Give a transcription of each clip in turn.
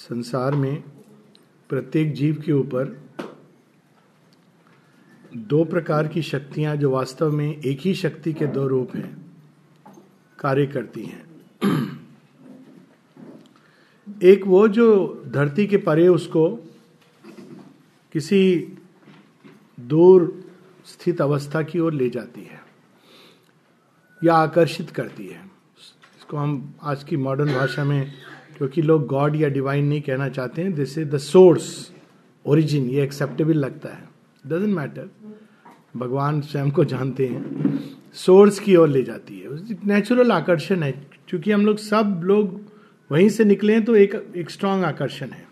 संसार में प्रत्येक जीव के ऊपर दो प्रकार की शक्तियाँ जो वास्तव में एक ही शक्ति के दो रूप हैं, कार्य करती हैं। एक वो जो धरती के परे उसको किसी दूर स्थित अवस्था की ओर ले जाती है या आकर्षित करती है। इसको हम आज की मॉडर्न भाषा में क्योंकि लोग गॉड या डिवाइन नहीं कहना चाहते हैं this is the source origin ये एक्सेप्टेबल लगता है। डजेंट मैटर भगवान स्वयं को जानते हैं। सोर्स की ओर ले जाती है। नेचुरल आकर्षण है। क्योंकि हम लोग सब लोग वहीं से निकले हैं तो एक एक स्ट्रांग आकर्षण है।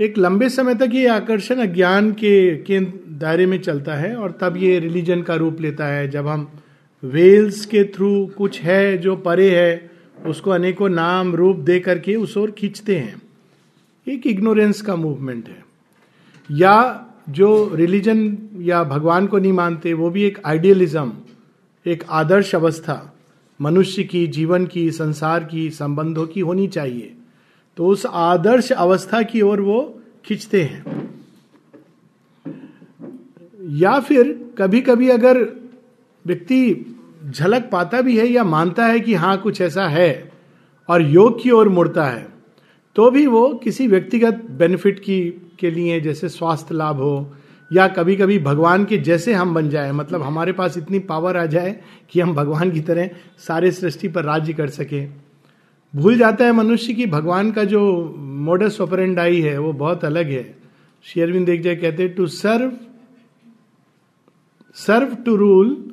एक लंबे समय तक ये आकर्षण अज्ञान के के दायरे में चलता है और तब ये रिलीजन का रूप लेता है। जब हम वेल्स के थ्रू कुछ है जो परे है उसको अनेकों नाम, रूप दे करके उस ओर खींचते हैं। एक इग्नोरेंस का मूवमेंट है। या जो रिलीजन या भगवान को नहीं मानते, वो भी एक आइडियलिज्म एक आदर्श अवस्था। मनुष्य की, जीवन की, संसार की, संबंधों की होनी चाहिए। तो उस आदर्श अवस्था की ओर वो खींचते हैं। या फिर कभी कभी अगर व्यक्ति झलक पाता भी है या मानता है कि हाँ कुछ ऐसा है और योग की ओर मुड़ता है तो भी वो किसी व्यक्तिगत बेनिफिट की, के लिए जैसे स्वास्थ्य लाभ हो या कभी कभी भगवान के जैसे हम बन जाए मतलब हमारे पास इतनी पावर आ जाए कि हम भगवान की तरह सारे सृष्टि पर राज्य कर सके। भूल जाता है मनुष्य की भगवान का जो मोडस ऑपरेंडाई है, वो बहुत अलग है। शेयरविंद देख जाए कहते to serve serve to rule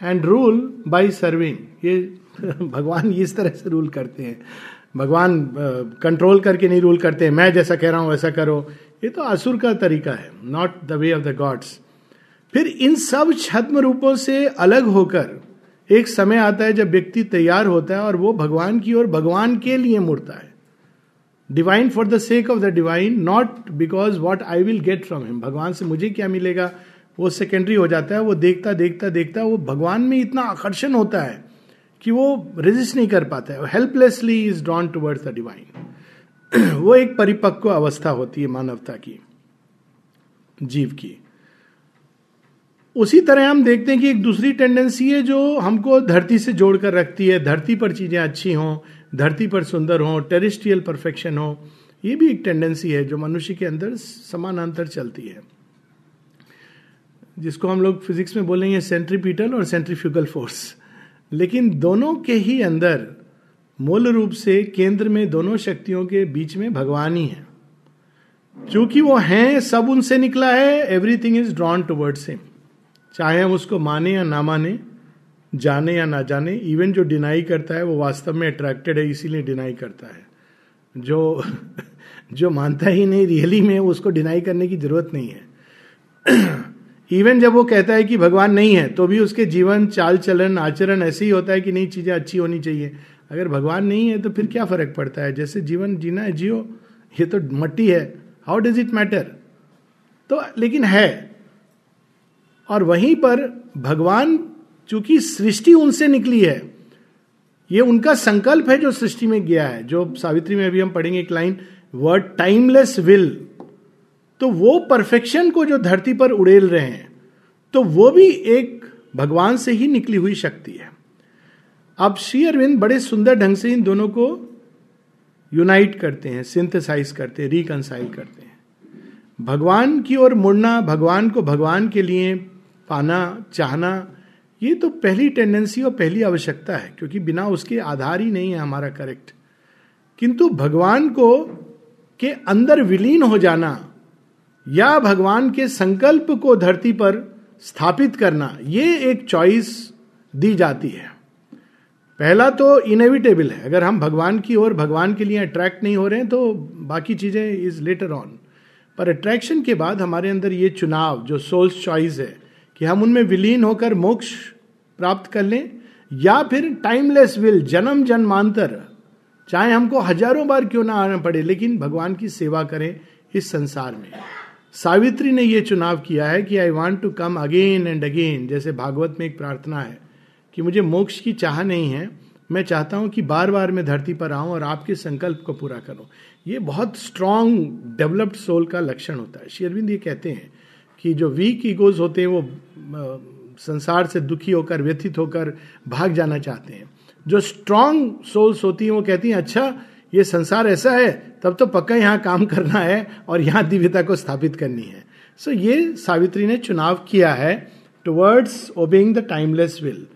and rule by serving ये भगवान इस तरह से रूल करते हैं। भगवान कंट्रोल करके नहीं रूल करते हैं। मैं जैसा कह रहा हूँ, वैसा करो। ये तो असुर का तरीका है not the way of the gods फिर इन सब छद्म रूपों से अलग होकर, एक समय आता है जब व्यक्ति तैयार होता है और वो भगवान की ओर भगवान के लिए मुड़ता है। Divine for the sake of the divine not because what I will get from him भगवान से मुझे क्या मिलेगा? वो सेकेंडरी हो जाता है, वो देखता देखता देखता, वो भगवान में इतना आकर्षण होता है कि वो रेजिस्ट नहीं कर पाता है। Helplessly is drawn towards the divine वो एक परिपक्व अवस्था होती है मानवता की, जीव की। उसी तरह हम देखते हैं कि एक दूसरी टेंडेंसी है जो हमको धरती से जोड़कर रखती है। धरती पर चीज़ें अच्छी हों, धरती पर सुंदर हो टेरिस्ट्रियल परफेक्शन हो, ये भी एक टेंडेंसी है जो मनुष्य के अंदर समानांतर चलती है। जिसको हम लोग फिजिक्स में बोलेंगे सेंट्रीपीटल और सेंट्रीफ्यूगल फोर्स लेकिन दोनों के ही अंदर मूल रूप से केंद्र में दोनों शक्तियों के बीच में भगवान ही है। क्योंकि वो हैं, सब उनसे निकला है everything is drawn towards him चाहे हम उसको माने या ना माने, जाने या ना जाने इवन जो डिनाई करता है, वो वास्तव में अट्रैक्टेड है, इसीलिए डिनाई करता है। जो जो मानता ही नहीं रियली में उसको डिनाई करने की ज़रूरत नहीं है। इवन जब वो कहता है कि भगवान नहीं है तो भी उसके जीवन, चाल चलन, आचरण ऐसे ही होता है कि नहीं, चीज़ें अच्छी होनी चाहिए। अगर भगवान नहीं है तो फिर क्या फ़र्क पड़ता है? जैसे जीवन जीना है, जियो, ये तो मट्टी है। हाउ डज इट मैटर तो लेकिन है। और वहीं पर भगवान, चूँकि सृष्टि उनसे निकली है, ये उनका संकल्प है जो सृष्टि में गया है। जो सावित्री में अभी हम पढ़ेंगे एक लाइन वर्ड टाइमलेस विल तो वो परफेक्शन को जो धरती पर उड़ेल रहे हैं तो वो भी एक भगवान से ही निकली हुई शक्ति है। अब श्री अरविंद बड़े सुंदर ढंग से इन दोनों को यूनाइट करते हैं सिंथेसाइज करते हैं रिकनसाइल करते हैं। भगवान की ओर मुड़ना, भगवान को भगवान के लिए पाना, चाहना, ये तो पहली टेंडेंसी और पहली आवश्यकता है, क्योंकि बिना उसके आधार ही नहीं है हमारा करेक्ट किंतु भगवान को के अंदर विलीन हो जाना या भगवान के संकल्प को धरती पर स्थापित करना, ये एक चॉइस दी जाती है। पहला तो इनएविटेबल है। अगर हम भगवान की ओर भगवान के लिए अट्रैक्ट नहीं हो रहे हैं तो बाकी चीज़ें इज़ लेटर ऑन पर अट्रैक्शन के बाद हमारे अंदर ये चुनाव, जो सोल्स चॉइस है, कि हम उनमें विलीन होकर मोक्ष प्राप्त कर लें, या फिर टाइमलेस विल जन्म जन्मांतर, चाहे हमको हज़ारों बार क्यों ना आना पड़े, लेकिन भगवान की सेवा करें इस संसार में। सावित्री ने यह चुनाव किया है कि I want to come again and again जैसे भागवत में एक प्रार्थना है कि मुझे मोक्ष की चाह नहीं है, मैं चाहता हूँ कि बार बार मैं धरती पर आऊँ और आपके संकल्प को पूरा करूँ। ये बहुत स्ट्रांग डेवलप्ड सोल का लक्षण होता है। शेरविंद ये कहते हैं कि जो वीक ईगोज होते हैं, वो संसार से दुखी होकर, व्यथित होकर भाग जाना चाहते हैं। जो स्ट्रांग सोल्स होती हैं, वो कहती हैं अच्छा ये संसार ऐसा है तब तो पक्का यहाँ काम करना है और यहाँ दिव्यता को स्थापित करनी है। सो so, ये सावित्री ने चुनाव किया है towards obeying the timeless will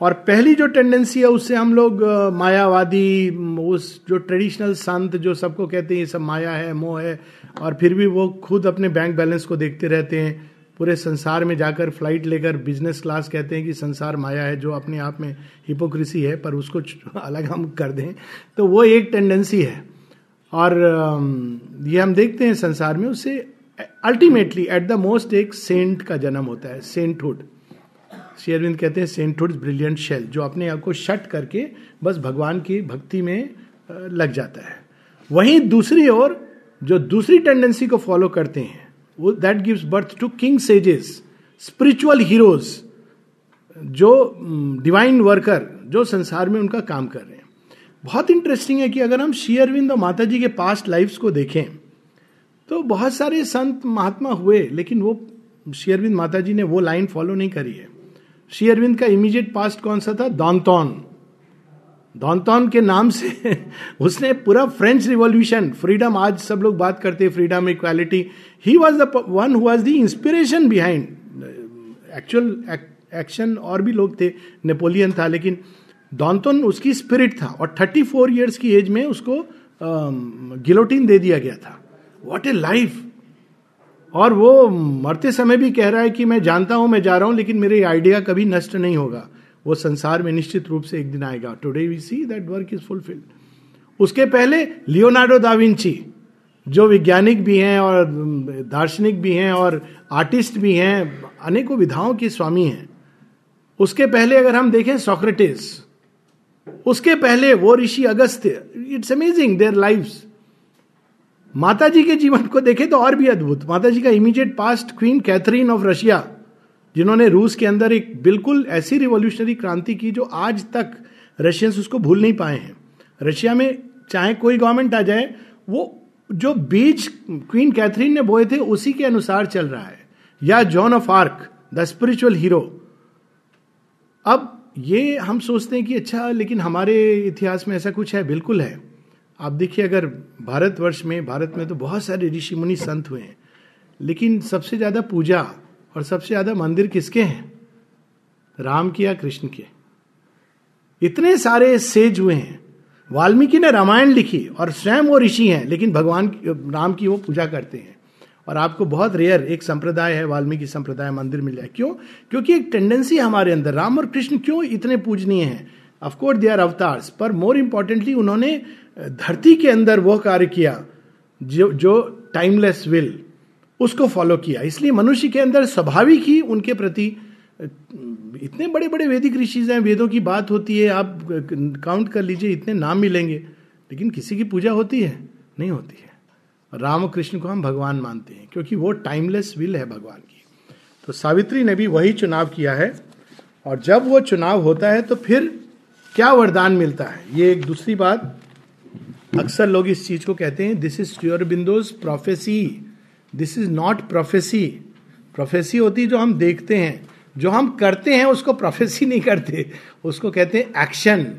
और पहली जो टेंडेंसी है उससे हम लोग मायावादी उस जो ट्रेडिशनल संत जो सबको कहते हैं ये सब माया है मोह है और फिर भी वो खुद अपने बैंक बैलेंस को देखते रहते हैं। पूरे संसार में जाकर फ़्लाइट लेकर बिज़नेस क्लास कहते हैं कि संसार माया है, जो अपने आप में हिपोक्रेसी है, पर उसको अलग हम कर दें। तो वो एक टेंडेंसी है। और ये हम देखते हैं संसार में, उससे अल्टीमेटली एट द मोस्ट एक सेंट का जन्म होता है सेंटहुड शेयरविंद कहते हैं सेंटहुड ब्रिलियंट शेल जो अपने आप को शट करके बस भगवान की भक्ति में लग जाता है। वहीं दूसरी ओर, जो दूसरी टेंडेंसी को फॉलो करते हैं that gives birth to king sages spiritual heroes जो डिवाइन mm, वर्कर जो संसार में उनका काम कर रहे हैं। बहुत इंटरेस्टिंग है कि अगर हम शेयरविंद और माता जी के पास्ट लाइफ्स को देखें तो बहुत सारे संत महात्मा हुए लेकिन वो शेयरविंद माता जी ने वो लाइन फॉलो नहीं करी है। शेयरविंद का इमीडिएट पास्ट कौन सा था? दौनतौन डॉनटॉन के नाम से उसने पूरा फ्रेंच रिवॉल्यूशन फ्रीडम आज सब लोग बात करते हैं freedom equality he was the one who was the inspiration behind actual action और भी लोग थे नेपोलियन था लेकिन डॉनटोन उसकी स्पिरिट था और थर्टी फोर ईयर्स की एज में उसको गिलोटिन um, दे दिया गया था। वॉट ए लाइफ और वो मरते समय भी कह रहा है कि मैं जानता हूँ मैं जा रहा हूँ लेकिन मेरे आइडिया कभी नष्ट नहीं होगा। वो संसार में निश्चित रूप से एक दिन आएगा। Today we see that work is fulfilled उसके पहले लियोनार्डो दाविंची जो वैज्ञानिक भी हैं और दार्शनिक भी हैं और आर्टिस्ट भी हैं, अनेकों विधाओं के स्वामी हैं। उसके पहले अगर हम देखें सोक्रेटिस उसके पहले वो ऋषि Agastya it's amazing their life Mata ji के जीवन को देखें तो और भी अद्भुत। माता जी का immediate past queen Catherine of Russia जिन्होंने रूस के अंदर एक बिल्कुल ऐसी रिवोल्यूशनरी क्रांति की जो आज तक रशियंस उसको भूल नहीं पाए हैं। रशिया में चाहे कोई गवर्नमेंट आ जाए, वो जो बीज क्वीन कैथरीन ने बोए थे, उसी के अनुसार चल रहा है। या Joan of Arc, the spiritual hero. अब ये हम सोचते हैं कि अच्छा लेकिन हमारे इतिहास में ऐसा कुछ है? बिल्कुल है। आप देखिए, अगर भारतवर्ष में, भारत में तो बहुत सारे ऋषि मुनि संत हुए हैं। लेकिन सबसे ज़्यादा पूजा और सबसे ज़्यादा मंदिर किसके हैं? राम के या कृष्ण के? इतने सारे सेज हुए हैं। वाल्मीकि ने रामायण लिखी और स्वयं वो ऋषि हैं, लेकिन भगवान राम की वो पूजा करते हैं। और आपको बहुत रेयर एक संप्रदाय है, वाल्मीकि संप्रदाय मंदिर मिल जाए क्यों? क्योंकि एक टेंडेंसी हमारे अंदर, राम और कृष्ण क्यों इतने पूजनीय हैं? अफकोर्स दे आर अवतार्स पर मोर इंपॉर्टेंटली उन्होंने धरती के अंदर वो कार्य किया, जो जो टाइमलेस विल उसको फॉलो किया। इसलिए मनुष्य के अंदर स्वाभाविक ही उनके प्रति, इतने बड़े बड़े वैदिक ऋषि हैं, वेदों की बात होती है, आप काउंट कर लीजिए, इतने नाम मिलेंगे, लेकिन किसी की पूजा होती है? नहीं होती है। राम कृष्ण को हम भगवान मानते हैं, क्योंकि वो टाइमलेस विल है भगवान की। तो सावित्री ने भी वही चुनाव किया है, और जब वो चुनाव होता है तो फिर क्या वरदान मिलता है? ये एक दूसरी बात, अक्सर लोग इस चीज़ को कहते हैं this is Sri Aurobindo's prophecy this is not prophecy prophecy होती जो हम देखते हैं। जो हम करते हैं, उसको प्रोफेसी नहीं करते। उसको कहते हैं action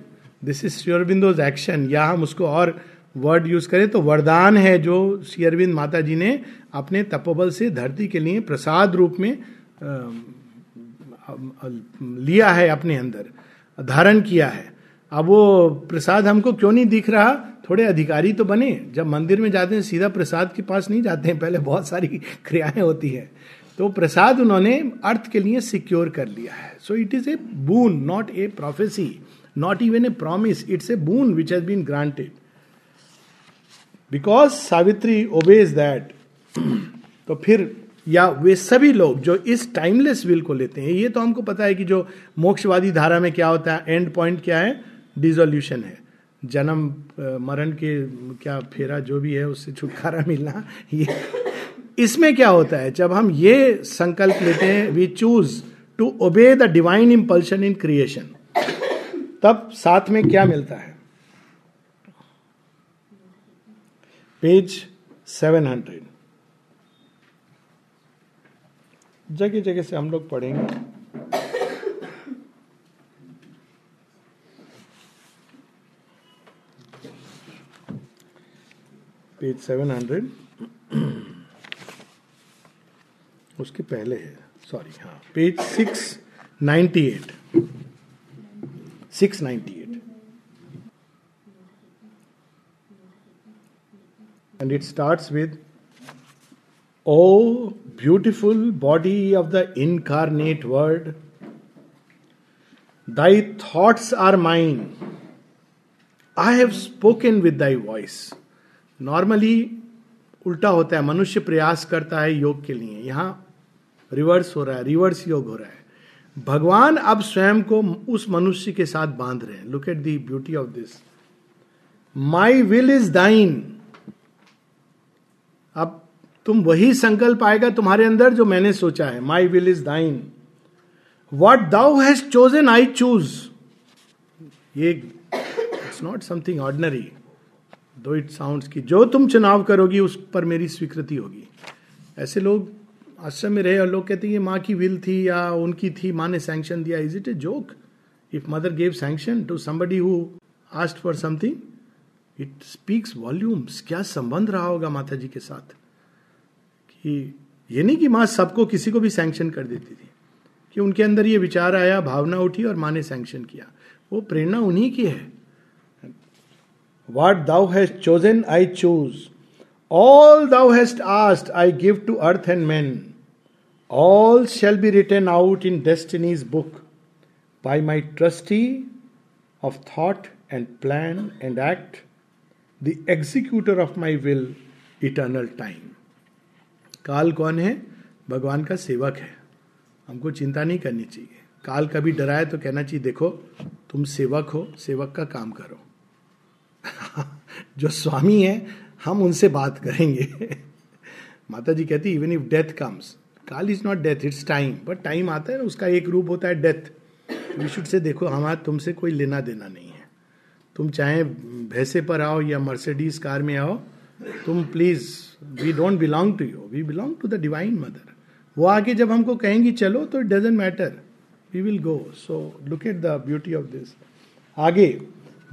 this is Sri Aurobindo's action या हम उसको और वर्ड यूज़ करें तो वरदान है जो श्री माता जी ने अपने तपोबल से धरती के लिए प्रसाद रूप में लिया है अपने अंदर, धारण किया है। अब वो प्रसाद हमको क्यों नहीं दिख रहा? थोड़े अधिकारी तो बने, जब मंदिर में जाते हैं, सीधा प्रसाद के पास नहीं जाते हैं, पहले बहुत सारी क्रियाएँ होती है। तो प्रसाद उन्होंने अर्थ के लिए सिक्योर कर लिया है। So it is a boon not a prophecy not even a promise it's a boon which has been granted because Savitri obeys that तो फिर, या वे सभी लोग जो इस टाइमलेस विल को लेते हैं, ये तो हमको पता है कि जो मोक्षवादी धारा में क्या होता है एंड पॉइंट क्या है? डिजोल्यूशन है। जन्म मरण के, क्या फेरा जो भी है, उससे छुटकारा मिलना, ये इसमें क्या होता है? जब हम ये संकल्प लेते हैं we choose to obey the divine impulsion in creation तब साथ में क्या मिलता है? Page seven hundred. जगह जगह से हम लोग पढ़ेंगे। Page seven hundred. उसके पहले है सॉरी हाँ page six ninety eight. Six ninety eight. And it start with O beautiful body of the incarnate word thy thoughts are mind I have normally उल्टा होता है। मनुष्य प्रयास करता है योग के लिए। यहाँ रिवर्स हो रहा है। रिवर्स योग हो रहा है। भगवान अब स्वयं को उस मनुष्य के साथ बाँध रहे हैं। Look at the beauty of this my will is thine अब तुम वही संकल्प आएगा तुम्हारे अंदर जो मैंने सोचा है। My will is thine what thou has chosen I choose ये it's not something ordinary though it sound की, जो तुम चुनाव करोगी, उस पर मेरी स्वीकृति होगी। ऐसे लोग आश्रम में रहे और लोग कहते हैं, ये माँ की विल थी या उनकी थी, माँ ने सैंक्शन दिया is it a joke if mother gave sanction to somebody who asked for something it speaks volumes क्या संबंध रहा होगा माता जी के साथ? कि ये नहीं कि माँ सबको, किसी को भी सैंक्शन कर देती थी, कि उनके अंदर ये विचार आया, भावना उठी और माँ ने सैंक्शन किया। वो प्रेरणा उन्हीं की है। What thou hast chosen, I choose. All thou hast asked, I give to earth and men. All shall be written out in destiny's book by my trustee of thought and plan and act, the executor of my will, eternal time. काल कौन है भगवान का सेवक है हमको चिंता नहीं करनी चाहिए काल कभी डराए तो कहना चाहिए देखो तुम सेवक हो सेवक का काम करो जो स्वामी है, हम उनसे बात करेंगे। माता जी कहती इवन इफ़ डेथ कम्स काल is not death it's time but time आता है ना, उसका एक रूप होता है डेथ वी शुड से देखो, हमारा तुमसे कोई लेना देना नहीं है। तुम चाहे भैंसे पर आओ या मर्सिडीज कार में आओ, तुम please we don't belong to you we belong to the divine mother वो आगे जब हमको कहेंगी, चलो तो it doesn't matter we will go so look at the beauty of this आगे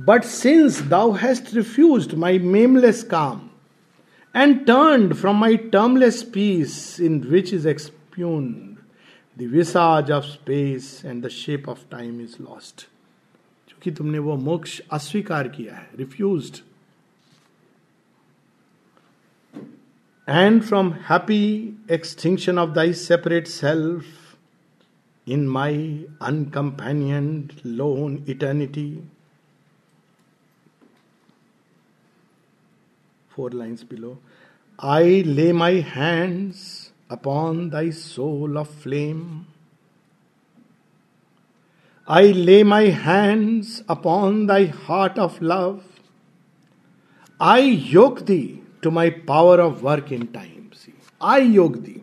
but since thou hast refuse my nameless calm and turn from my termless peace in which is expunge the size of space and the shape of time is lost क्योंकि तुमने वो मोक्ष अस्वीकार किया है refuse and from happy extinction of thy separate self in my uncompanioned lone eternity four lines below. I lay my hands upon thy soul of flame. I lay my hands upon thy heart of love. I yoke thee to my power of work in time. See, I yoke thee.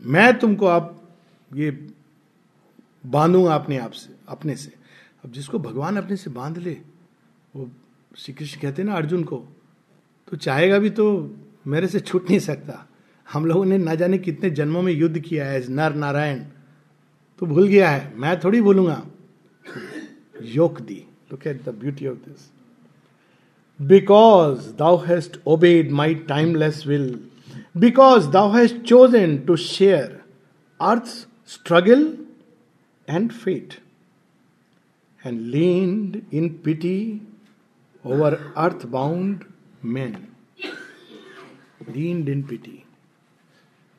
मैं तुमको अब ये बांधूँगा अपने आप से अपने से अब जिसको भगवान अपने से बाँध ले वो श्री कृष्ण कहते ना अर्जुन को तो चाहेगा भी तो मेरे से छूट नहीं सकता। हम लोगों ने ना जाने कितने जन्मों में युद्ध किया है, नर नारायण। तो भूल गया है, मैं थोड़ी भूलूँगा। योग दी look at the beauty of this because thou hast obeyed my timeless will because thou hast chosen to share earth struggle and fate and leaned in pity over earth bound man lean in pity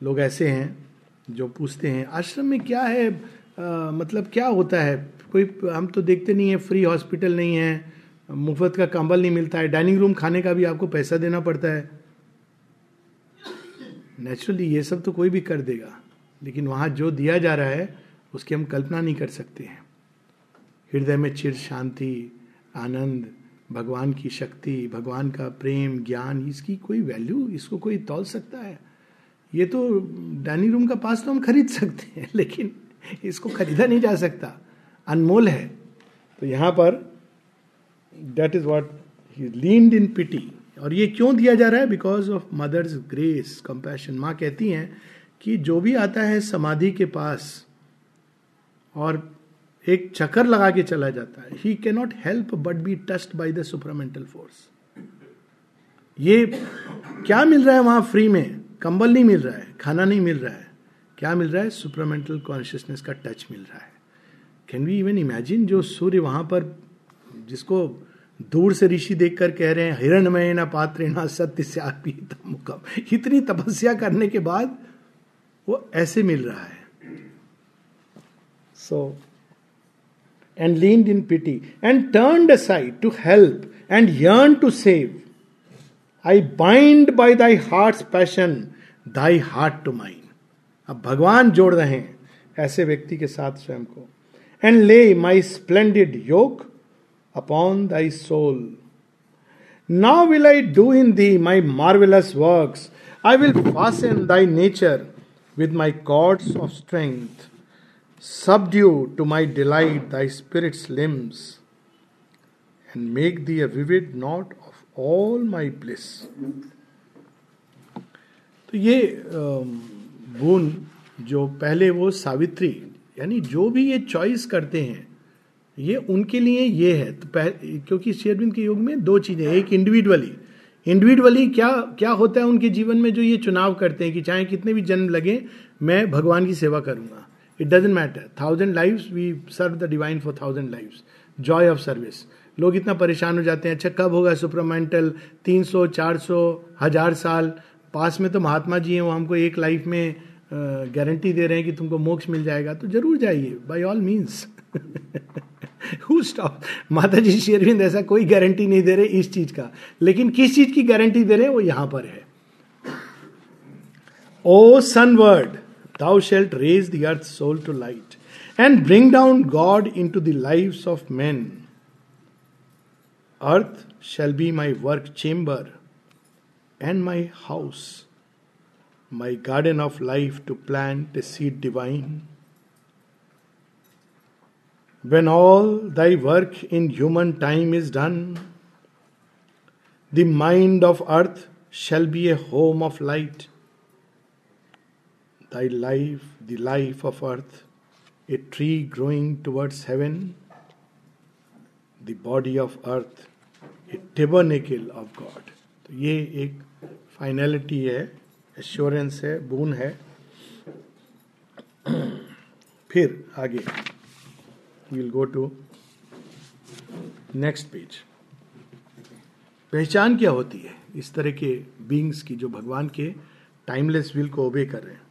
लोग ऐसे हैं जो पूछते हैं आश्रम में क्या है? आ, मतलब क्या होता है? कोई हम तो देखते नहीं है फ्री हॉस्पिटल नहीं है मुफ़्त का कंबल नहीं मिलता है डाइनिंग रूम खाने का भी आपको पैसा देना पड़ता है। नेचुरली ये सब तो कोई भी कर देगा लेकिन वहाँ जो दिया जा रहा है उसकी हम कल्पना नहीं कर सकते हैं। हृदय में चिर शांति आनंद भगवान की शक्ति, भगवान का प्रेम, ज्ञान, इसकी कोई वैल्यू इसको कोई तोल सकता है? ये तो डाइनिंग रूम का पास तो हम खरीद सकते हैं, लेकिन इसको खरीदा नहीं जा सकता। अनमोल है। तो यहाँ पर that is what he leaned in pity और ये क्यों दिया जा रहा है? Because of mother's grace compassion माँ कहती हैं कि जो भी आता है समाधि के पास और एक चक्कर लगा के चला जाता है। He cannot help but be touched by the supramental force ये क्या मिल रहा है वहाँ फ्री में? कंबल नहीं मिल रहा है, खाना नहीं मिल रहा है। क्या मिल रहा है? सुपरमेंटल कॉन्शियसनेस का टच मिल रहा है। कैन वी इवन इमेजिन जो सूर्य वहाँ पर, जिसको दूर से ऋषि देखकर कह रहे हैं हिरणमय न पात्र न सत्य से मुकम। इतनी तपस्या करने के बाद वो ऐसे मिल रहा है। So and lean in pity and turn side to help and yearn to save I bind by thy heart passion thy heart to mind अब भगवान जोड़ रहे हैं ऐसे व्यक्ति के साथ स्वयं को and lay my splendid yoke upon thy soul now will I do in thee my marvellous work I will pass in thy nature with my cords of strength subdue to my delight thy spirit's limbs and make thee a vivid knot all my bliss तो ये गुण जो पहले वो सावित्री, यानी जो भी ये चॉइस करते हैं, ये उनके लिए ये है। तो क्योंकि शेरविंद के युग में दो चीज़ें, एक इंडिविजुअली इंडिविजुअली क्या क्या होता है उनके जीवन में जो ये चुनाव करते हैं कि चाहे कितने भी जन्म लगे, मैं भगवान की सेवा करूँगा। It doesn't matter thousand life we serve the divine for thousand life joy of service लोग इतना परेशान हो जाते हैं अच्छा कब होगा सुपरमेंटल तीन सौ, चार सौ, हज़ार साल? पास में तो महात्मा जी हैं, वो हमको एक लाइफ में गारंटी दे रहे हैं कि तुमको मोक्ष मिल जाएगा। तो ज़रूर जाइए by all means who stop Mata ji Sri Aurobindo ऐसा कोई गारंटी नहीं दे रहे इस चीज़ का। लेकिन किस चीज़ की गारंटी दे रहे हैं? वो यहाँ पर है। O sunward thou shalt raise the earth's soul to light and bring down God into the lives of men Earth shall be my work chamber and my house, my garden of life to plant a seed divine. When all thy work in human time is done, the mind of earth shall be a home of light. Thy life, the life of earth, a tree growing towards heaven, the body of earth tabernacle of God तो ये एक finality है assurance है bone है। फिर आगे will go to next page पहचान क्या होती है? इस तरह के बींग्स की जो भगवान के टाइमलेस विल को ओबे कर रहे हैं।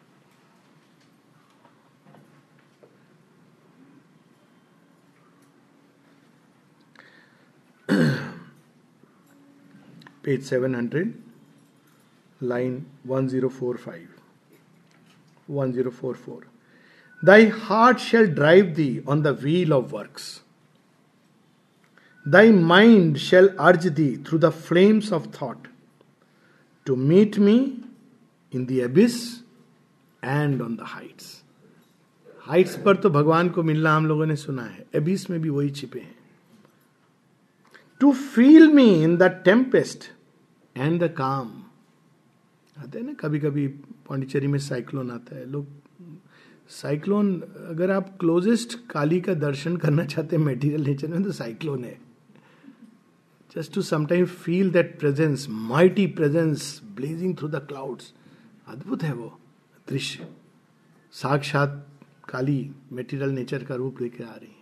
Page 700, line 1045, 1044. Thy heart shall drive thee on the wheel of works. Thy mind shall urge thee through the flames of thought to meet me in the abyss and on the heights. Heights पर तो भगवान को मिलना हम लोगों ने सुना है एबिस में भी वही छिपे हैं to feel me in the tempest and the calm आते हैं ना कभी कभी पांडिचेरी में साइक्लोन आता है। लोग साइक्लोन अगर आप क्लोजेस्ट काली का दर्शन करना चाहते हैं मेटीरियल नेचर में तो साइक्लोन है। Just to sometime feel that presence mighty presence blazing through the clouds अद्भुत है वो दृश्य। साक्षात काली मेटीरियल नेचर का रूप लेकर आ रही है।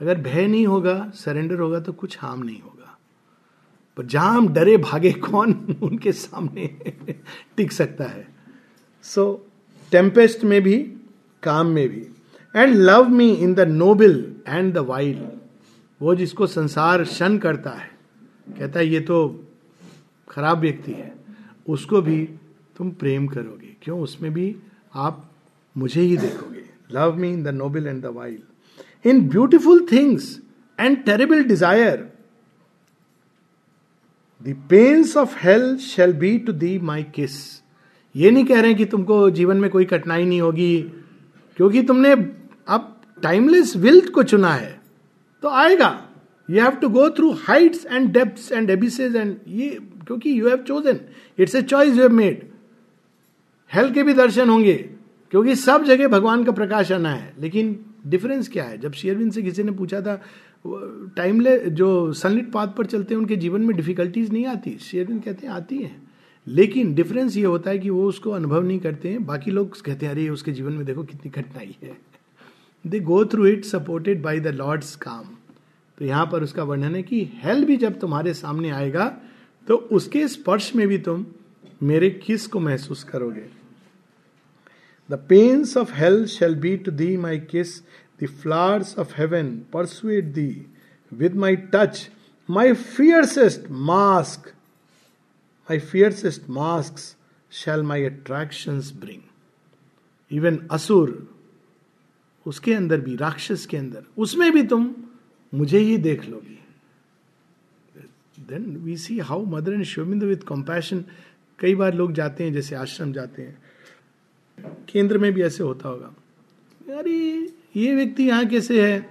अगर भय नहीं होगा सरेंडर होगा तो कुछ हार्म नहीं होगा। पर जहाँ हम डरे भागे कौन? उनके सामने टिक सकता है। सो so, टेम्पेस्ट में भी काम में भी। And love me in the noble and the wild वो जिसको संसार शन करता है। कहता है ये तो खराब व्यक्ति है। उसको भी तुम प्रेम करोगे। क्यों? उसमें भी आप मुझे ही देखोगे। Love me in the noble and the wild in beautiful things and terrible desire the pains of hell shall be to thee my kiss ये नहीं कह रहे कि तुमको जीवन में कोई कठिनाई नहीं होगी, क्योंकि तुमने अब टाइमलेस विल को चुना है। तो आएगा। You have to go through heights and depth and abysses and ये, क्योंकि you have chosen it's a choice you have made hell के भी दर्शन होंगे, क्योंकि सब जगह भगवान का प्रकाश आना है। लेकिन डिफरेंस क्या है? जब शेयरविंद से किसी ने पूछा था टाइमले जो सनलिट पाथ पर चलते हैं, उनके जीवन में डिफिकल्टीज नहीं आती? शेयरविंद कहते हैं, आती हैं। लेकिन डिफरेंस ये होता है कि वो उसको अनुभव नहीं करते हैं। बाकी लोग कहते हैं, अरे, उसके जीवन में देखो कितनी कठिनाई है। They go through it supported by the lord's calm तो यहाँ पर उसका वर्णन है कि हेल भी जब तुम्हारे सामने आएगा तो उसके स्पर्श में भी तुम मेरे किस को महसूस करोगे? The pains of hell shall be to thee my kiss the flowers of heaven persuade thee with my touch my fiercest mask my fiercest mask shall my attraction bring even असुर उसके अंदर भी राक्षस के अंदर उसमें भी तुम मुझे ही देख लोगी then we see how mother and Sri Aurobindo with compassion कई बार लोग जाते हैं जैसे आश्रम जाते हैं केंद्र में भी ऐसे होता होगा। अरे, ये व्यक्ति यहाँ कैसे है?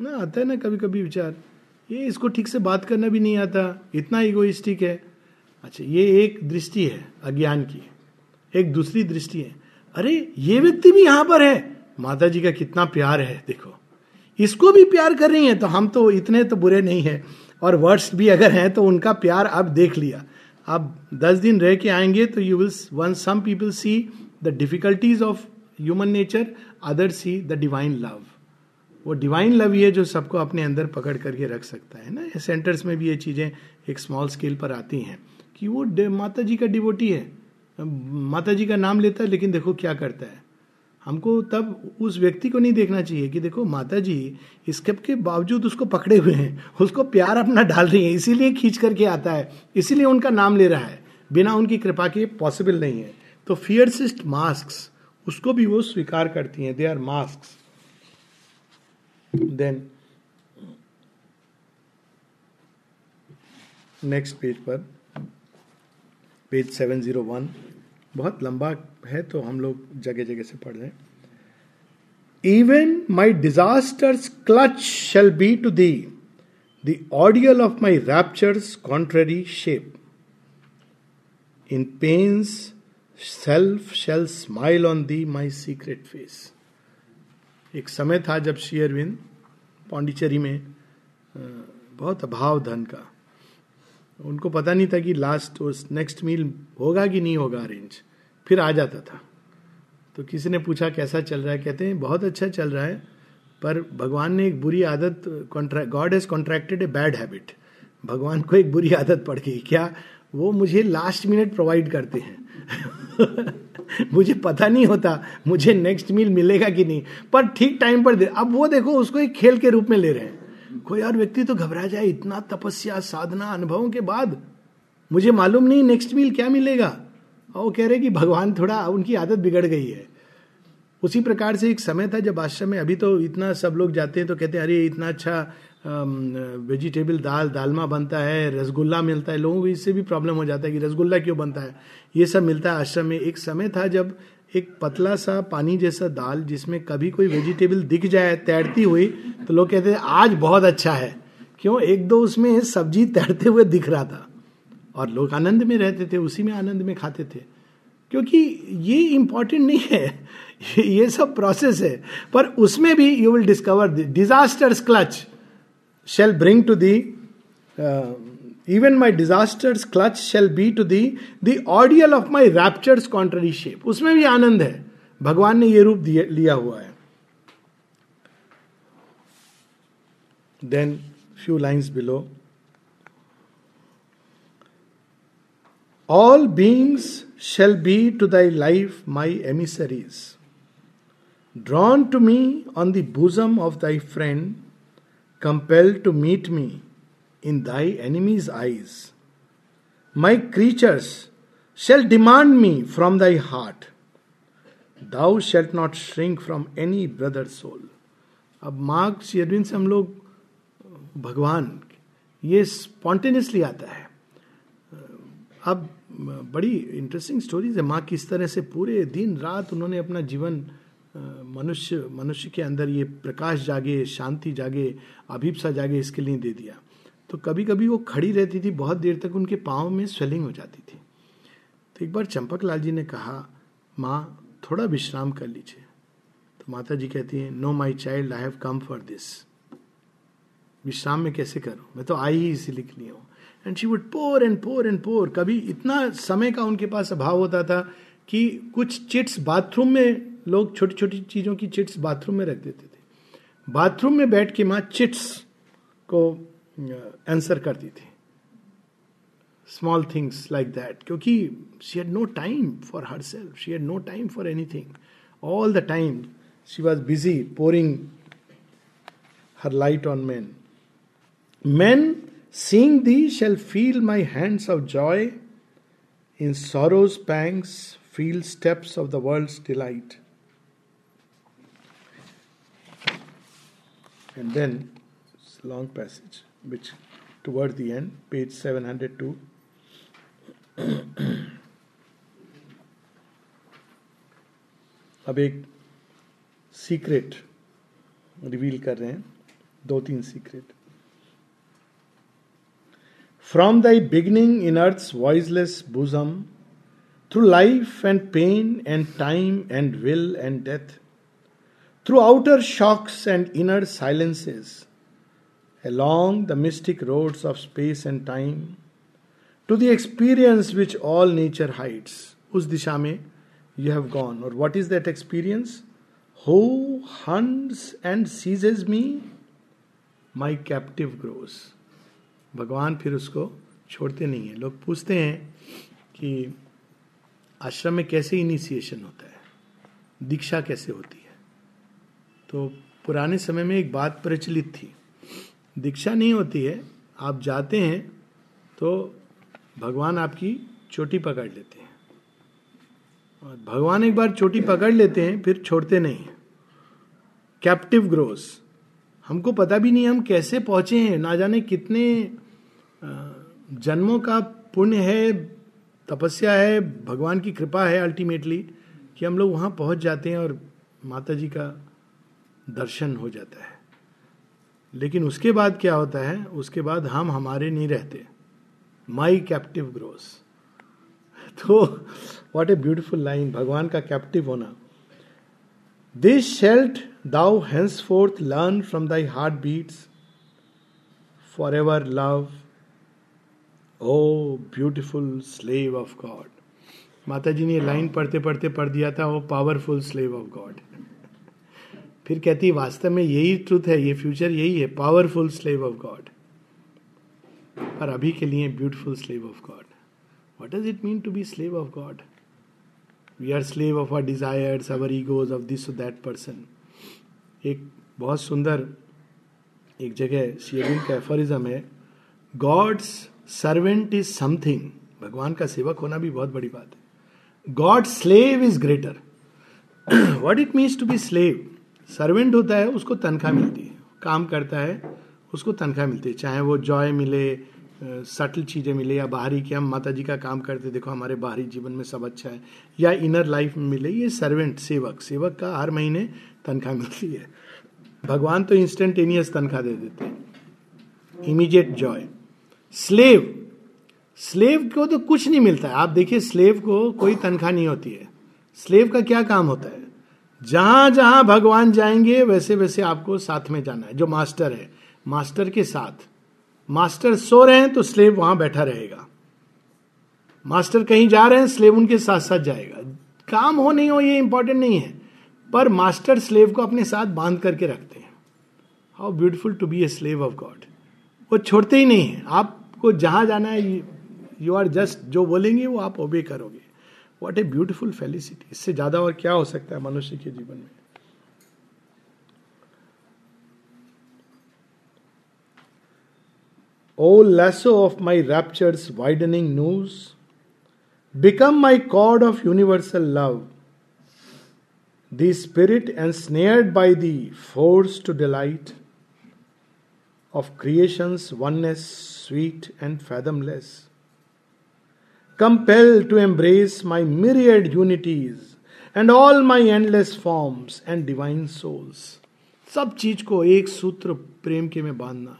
ना, आता है ना कभी कभी विचार। ये इसको ठीक से बात करना भी नहीं आता। इतना इगोइस्टिक है। अच्छा ये एक दृष्टि है, अज्ञान की। एक दूसरी दृष्टि है। अरे, ये व्यक्ति भी यहाँ पर है। माता जी का कितना प्यार है, देखो। इसको भी प्यार कर रही है तो हम तो इतने तो बुरे नहीं है। और वर्ड्स भी अगर हैं तो उनका प्यार अब देख लिया। अब दस दिन रह के आएँगे तो you will one some people see the difficulties of human nature other see the divine love वो डिवाइन लव ये जो सबको अपने अंदर पकड़ करके रख सकता है ना? सेंटर्स में भी ये चीज़ें एक स्मॉल स्केल पर आती हैं कि वो माता जी का डिवोटी है। माता जी का नाम लेता है, लेकिन देखो क्या करता है। हमको तब उस व्यक्ति को नहीं देखना चाहिए कि देखो माता जी इसके के बावजूद उसको पकड़े हुए हैं, उसको प्यार अपना डाल रही है, इसीलिए खींच करके आता है, इसीलिए उनका नाम ले रहा है। बिना उनकी कृपा के पॉसिबल नहीं है। तो फियरसिस्ट मास्क उसको भी वो स्वीकार करती हैं they are mask then next page पर पेज 701 बहुत लंबा है तो हम लोग जगह जगह से पढ़ रहे even my disasters clutch shall be to thee the ordeal of my raptures contrary shape in pains self shall smile on thee my secret face एक समय था जब शेयरविंद पांडिचेरी में बहुत अभाव धन का। उनको पता नहीं था कि लास्ट उस नेक्स्ट मील होगा कि नहीं होगा अरेंज फिर आ जाता था। तो किसी ने पूछा, कैसा चल रहा है? कहते हैं, बहुत अच्छा चल रहा है, पर भगवान ने एक बुरी आदत God has contracted a bad habit भगवान को एक बुरी आदत पड़ गई। क्या वो मुझे लास्ट मिनट प्रोवाइड करते हैं? मुझे पता नहीं होता, मुझे नेक्स्ट मील मिलेगा कि नहीं। पर ठीक टाइम पर दे, अब वो देखो, उसको एक खेल के रूप में ले रहे हैं। कोई और व्यक्ति तो घबरा जाए, इतना तपस्या, साधना, अनुभवों के बाद। मुझे मालूम नहीं नेक्स्ट मील क्या मिलेगा। और वो कह रहे कि भगवान थोड़ा, उनकी आदत बिगड़ गई है। उसी प्रकार से एक समय था जब आश्रम में, अभी तो इतना सब लोग जाते हैं तो कहते हैं, अरे, इतना अच्छा वेजिटेबल दाल दालमा बनता है, रसगुल्ला मिलता है, लोगों को इससे भी प्रॉब्लम हो जाता है कि रसगुल्ला क्यों बनता है। ये सब मिलता है आश्रम में। एक समय था जब एक पतला सा पानी जैसा दाल जिसमें कभी कोई वेजिटेबल दिख जाए, तैरती हुई तो लोग कहते हैं आज बहुत अच्छा है। क्यों? एक दो उसमें सब्ज़ी तैरते हुए दिख रहा था। और लोग आनंद में रहते थे, उसी में आनंद में खाते थे। क्योंकि ये इंपॉर्टेंट नहीं है। ये सब प्रोसेस है। पर उसमें भी you will discover disasters clutch shall bring to thee even my disasters clutch shall be to thee the ordeal of my raptures contrary shape उसमें भी आनंद है। भगवान ने यह रूप लिया हुआ है। Then few lines below all beings shall be to thy life my emissaries drawn to me on the bosom of thy friend compelled to meet me in thy enemy's eyes. My creatures shall demand me from thy heart. Thou shalt not shrink from any brother soul. अब मार्क Sherwin से हम लोग भगवान ये spontaneously आता है अब बड़ी इंटरेस्टिंग स्टोरीज है माँ किस तरह से पूरे दिन रात उन्होंने अपना जीवन मनुष्य मनुष्य के अंदर ये प्रकाश जागे, शांति जागे, अभिप्सा जागे, इसके लिए दे दिया। तो कभी कभी वो खड़ी रहती थी, बहुत देर तक उनके पाँव में स्वेलिंग हो जाती थी। तो एक बार चंपक लाल जी ने कहा, माँ, थोड़ा विश्राम कर लीजिए। तो माता जी कहती हैं no my child I have come for this विश्राम में कैसे करूँ? मैं तो आई ही इसीलिए के लिए हूँ। And she would pour and pour and pour कभी इतना समय का उनके पास अभाव होता था कि कुछ चिट्स बाथरूम में लोग छोटी छोटी चीज़ों की चिट्स बाथरूम में रख देते थे। बाथरूम में बैठ के माँ चिट्स को आंसर करती थी। स्मॉल थिंग्स लाइक दैट क्योंकि she had no time for her self she had no time for anything all the time she was busy pouring her light on man man seeing thee shall feel my hands of joy in sorrow's pangs feel steps of the world delight and then, it's a long passage, which, toward the end, page 702 अब एक secret reveal कर रहे हैं, दो तीन secret from thy beginning in earth voiceless bosom through life and pain and time and will and death through outer shocks and inner silences, along the mystic roads of space and time, to the experience which all nature hides. उस दिशा में you have gone. Or what is that experience? Who hunts and seizes me? My captive grows. भगवान फिर उसको छोड़ते नहीं है लोग पूछते हैं कि आश्रम में कैसे इनिशिएशन होता है दीक्षा कैसे होती है तो पुराने समय में एक बात प्रचलित थी। दीक्षा नहीं होती है, आप जाते हैं तो भगवान आपकी चोटी पकड़ लेते हैं। और भगवान एक बार चोटी पकड़ लेते हैं, फिर छोड़ते नहीं कैप्टिव ग्रोस हमको पता भी नहीं हम कैसे पहुँचे हैं, ना जाने कितने जन्मों का पुण्य है, तपस्या है, भगवान की कृपा है अल्टीमेटली कि हम लोग वहाँ पहुँच जाते हैं और माता जी का दर्शन हो जाता है। लेकिन उसके बाद क्या होता है? उसके बाद हम हमारे नहीं रहते। माई कैप्टिव ग्रोस तो वॉट ए ब्यूटिफुल लाइन भगवान का कैप्टिव होना। This shalt thou henceforth learn from thy heart beats for ever love O beautiful slave of God माता जी ने लाइन पढ़ते पढ़ते पढ़ दिया था वो पावरफुल स्लेव ऑफ़ गॉड फिर कहती है, वास्तव में यही ट्रुथ है, ये फ्यूचर यही है पावरफुल स्लेव ऑफ़ गॉड पर अभी के लिए beautiful slave of God what does it mean to be slave of God we are slave of our desires our egos of this that person एक बहुत सुंदर एक जगह शेयरिंग का एफोरिज्म है गॉड्स सर्वेंट इज़ समथिंग भगवान का सेवक होना भी बहुत बड़ी बात है। God slave is greater what it means to be slave servant होता है, उसको तनख्वाह मिलती है। काम करता है, उसको तनख्वाह मिलती है। चाहे वो जॉय मिले, सटल चीज़ें मिले या बाहरी कि हम माता जी का काम करते, देखो हमारे बाहरी जीवन में सब अच्छा है, या इनर लाइफ में मिले, ये सर्वेंट, सेवक। सेवक का हर महीने तनख्वाह मिलती है। भगवान तो इंस्टेंटेनियस तनख्वाह दे देते हैं। इमीडिएट जॉय स्लेव स्लेव को तो कुछ नहीं मिलता है। आप देखिए स्लेव को कोई तनख्वाह नहीं होती है। स्लेव का क्या काम होता है? जहाँ जहाँ भगवान जाएँगे, वैसे वैसे आपको साथ में जाना है। जो मास्टर है, मास्टर के साथ। मास्टर सो रहे हैं तो स्लेव वहाँ बैठा रहेगा। मास्टर कहीं जा रहे हैं, स्लेव उनके साथ साथ जाएगा। काम हो नहीं हो, ये इंपॉर्टेंट नहीं है। पर मास्टर स्लेव को अपने साथ बाँध करके रखते हैं। How beautiful to be a slave of God वो छोड़ते ही नहीं है। आपको जहाँ जाना है यू आर जस्ट जो बोलेंगे वो आप ओबे करोगे। वॉट ए ब्यूटिफुल फेलिसिटी इससे ज़्यादा और क्या हो सकता है मनुष्य के जीवन में? O lasso of my raptures widening noose become my cord of universal love the spirit and snared by the force to delight of creation's oneness sweet and fathomless compelled to embrace my myriad unities and all my endless forms and divine souls सब चीज़ को एक सूत्र प्रेम के में बांधना।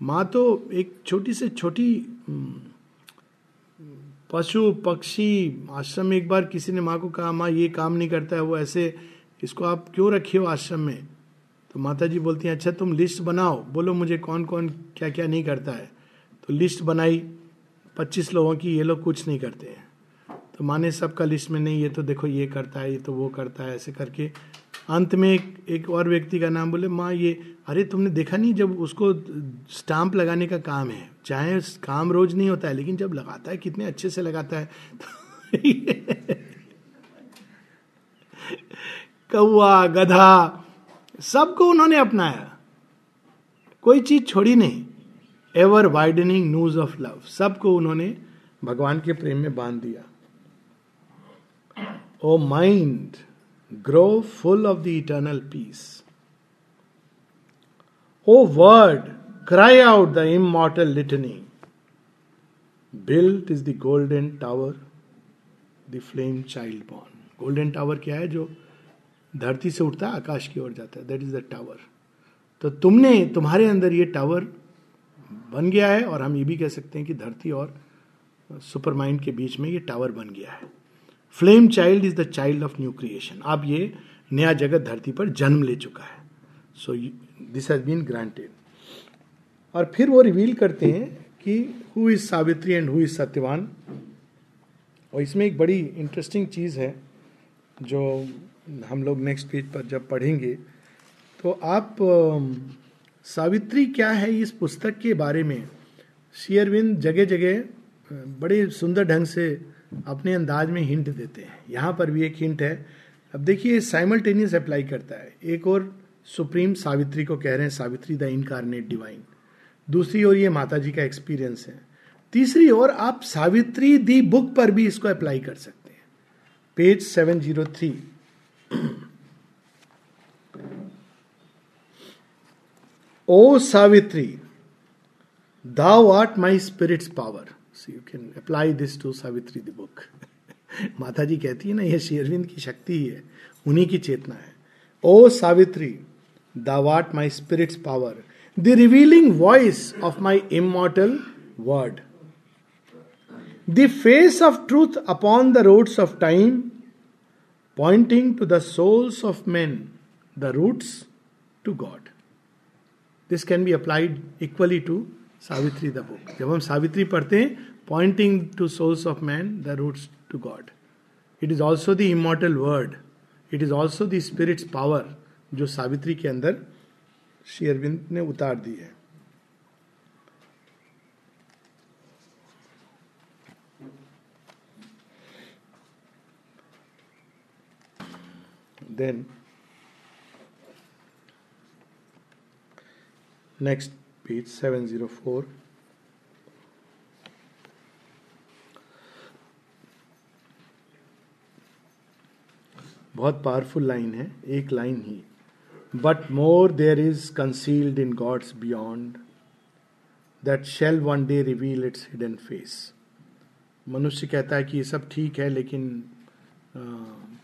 माँ तो एक छोटी से छोटी पशु, पक्षी, आश्रम में एक बार किसी ने माँ को कहा, माँ, ये काम नहीं करता है, वो ऐसे, इसको आप क्यों रखे हो आश्रम में? तो माता जी बोलती हैं अच्छा तुम लिस्ट बनाओ, बोलो मुझे कौन कौन क्या क्या नहीं करता है। तो लिस्ट बनाई पच्चीस लोगों की ये लोग कुछ नहीं करते हैं। तो माने सबका लिस्ट में नहीं ये तो देखो ये करता है ये तो वो करता है ऐसे करके। अंत में एक, एक और व्यक्ति का नाम बोले माँ ये अरे तुमने देखा नहीं जब उसको स्टाम्प लगाने का काम है? चाहे काम रोज नहीं होता है लेकिन जब लगाता है कितने अच्छे से लगाता है। तो कौआ गधा सबको उन्होंने अपनाया। कोई चीज़ छोड़ी नहीं। Ever widening noose of love सबको उन्होंने भगवान के प्रेम में बाँध दिया। O mind grow full of the eternal peace O word cry out the immortal litany built is the golden tower the flame child born golden tower क्या है जो धरती से उठता है, आकाश की ओर जाता है? दैट इज़ द टावर तो तुमने, तुम्हारे अंदर ये टावर बन गया है और हम ये भी कह सकते हैं कि धरती और सुपर माइंड के बीच में ये टावर बन गया है। Flame child is the child of new creation अब ये नया जगत धरती पर जन्म ले चुका है। So this has been granted और फिर वो रिवील करते हैं कि who is Savitri and who is Satyavan और इसमें एक बड़ी इंटरेस्टिंग चीज़ है, जो हम लोग नेक्स्ट पेज पर जब पढ़ेंगे तो आप सावित्री क्या है इस पुस्तक के बारे में? शेयरविंद जगह जगह बड़े सुंदर ढंग से अपने अंदाज में हिंट देते हैं। यहाँ पर भी एक हिंट है। अब देखिए साइमल्टेनियस अप्लाई करता है। एक और सुप्रीम सावित्री को कह रहे हैं, सावित्री द इनकारनेट डिवाइन दूसरी ओर ये माता जी का एक्सपीरियंस है। तीसरी ओर आप सावित्री दी बुक पर भी इसको अप्लाई कर सकते हैं। Page seven zero three O Savitri thou art my spirit's power you can apply this to Savitri the book माता जी कहती है ना यह शेरविंद की शक्ति ही है, उन्हीं की चेतना है। ओ Savitri दावाट my spirit's power the revealing voice of my immortal word the face of truth upon the roads of time pointing to the souls of man the routes to God this can be applied equally to Savitri the book जब हम सावित्री पढ़ते हैं pointing to souls of man the routes to God it is also the immortal word it is also the spirit's power जो सावित्री के अंदर श्री अरविंद ने उतार दी है। Then next page seven zero four बहुत पावरफुल लाइन है एक line he. But more there is concealed in God's beyond that shall one day reveal its hidden face मनुष्य कहता है कि ये सब ठीक है लेकिन आ,